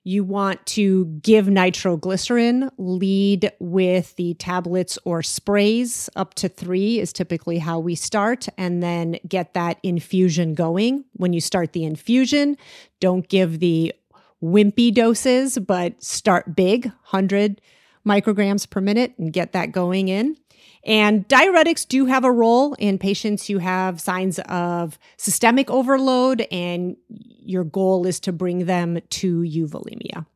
You want to give nitroglycerin, lead with the tablets or sprays. Up to three is typically how we start, and then get that infusion going. When you start the infusion, don't give the wimpy doses, but start big, 100 micrograms per minute, and get that going in. And diuretics do have a role in patients who have signs of systemic overload, and your goal is to bring them to euvolemia.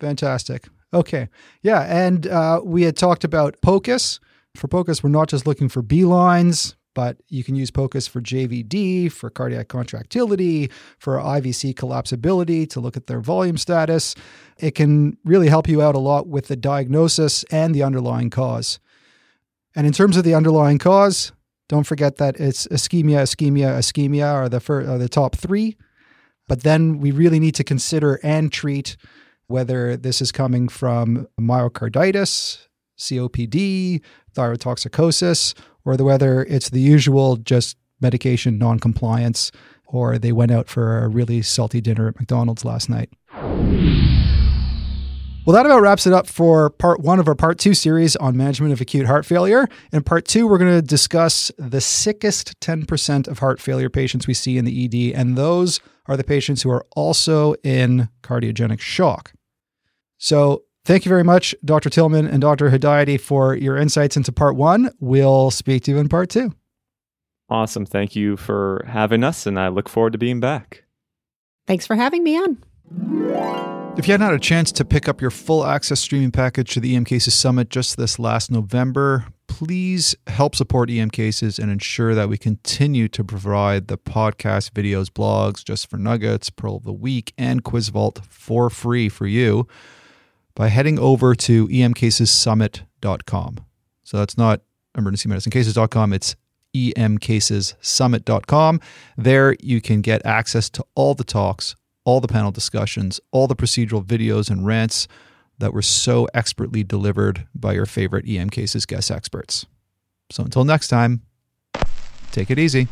Fantastic. Okay. Yeah. And uh, we had talked about POCUS. For POCUS, we're not just looking for B lines, but you can use POCUS for JVD, for cardiac contractility, for IVC collapsibility to look at their volume status. It can really help you out a lot with the diagnosis and the underlying cause. And in terms of the underlying cause, don't forget that it's ischemia, ischemia, ischemia are the are the top three. But then we really need to consider and treat whether this is coming from myocarditis, COPD, thyrotoxicosis, or the whether it's the usual just medication non-compliance or they went out for a really salty dinner at McDonald's last night. Well, that about wraps it up for part one of our part two series on management of acute heart failure. In part two, we're going to discuss the sickest 10% of heart failure patients we see in the ED, and those are the patients who are also in cardiogenic shock. So, Thank you very much, Dr. Tillmann and Dr. Hedayati, for your insights into part one. We'll speak to you in part two. Awesome. Thank you for having us, and I look forward to being back. Thanks for having me on. If you hadn't had a chance to pick up your full access streaming package to the EM Cases Summit just this last November, please help support EM cases and ensure that we continue to provide the podcast, videos, blogs, just for nuggets, Pearl of the Week, and Quiz Vault for free for you by heading over to emcasessummit.com. So that's not emergencymedicinecases.com, it's emcasessummit.com. There you can get access to all the talks, all the panel discussions, all the procedural videos and rants that were so expertly delivered by your favorite EM cases guest experts. So until next time, take it easy.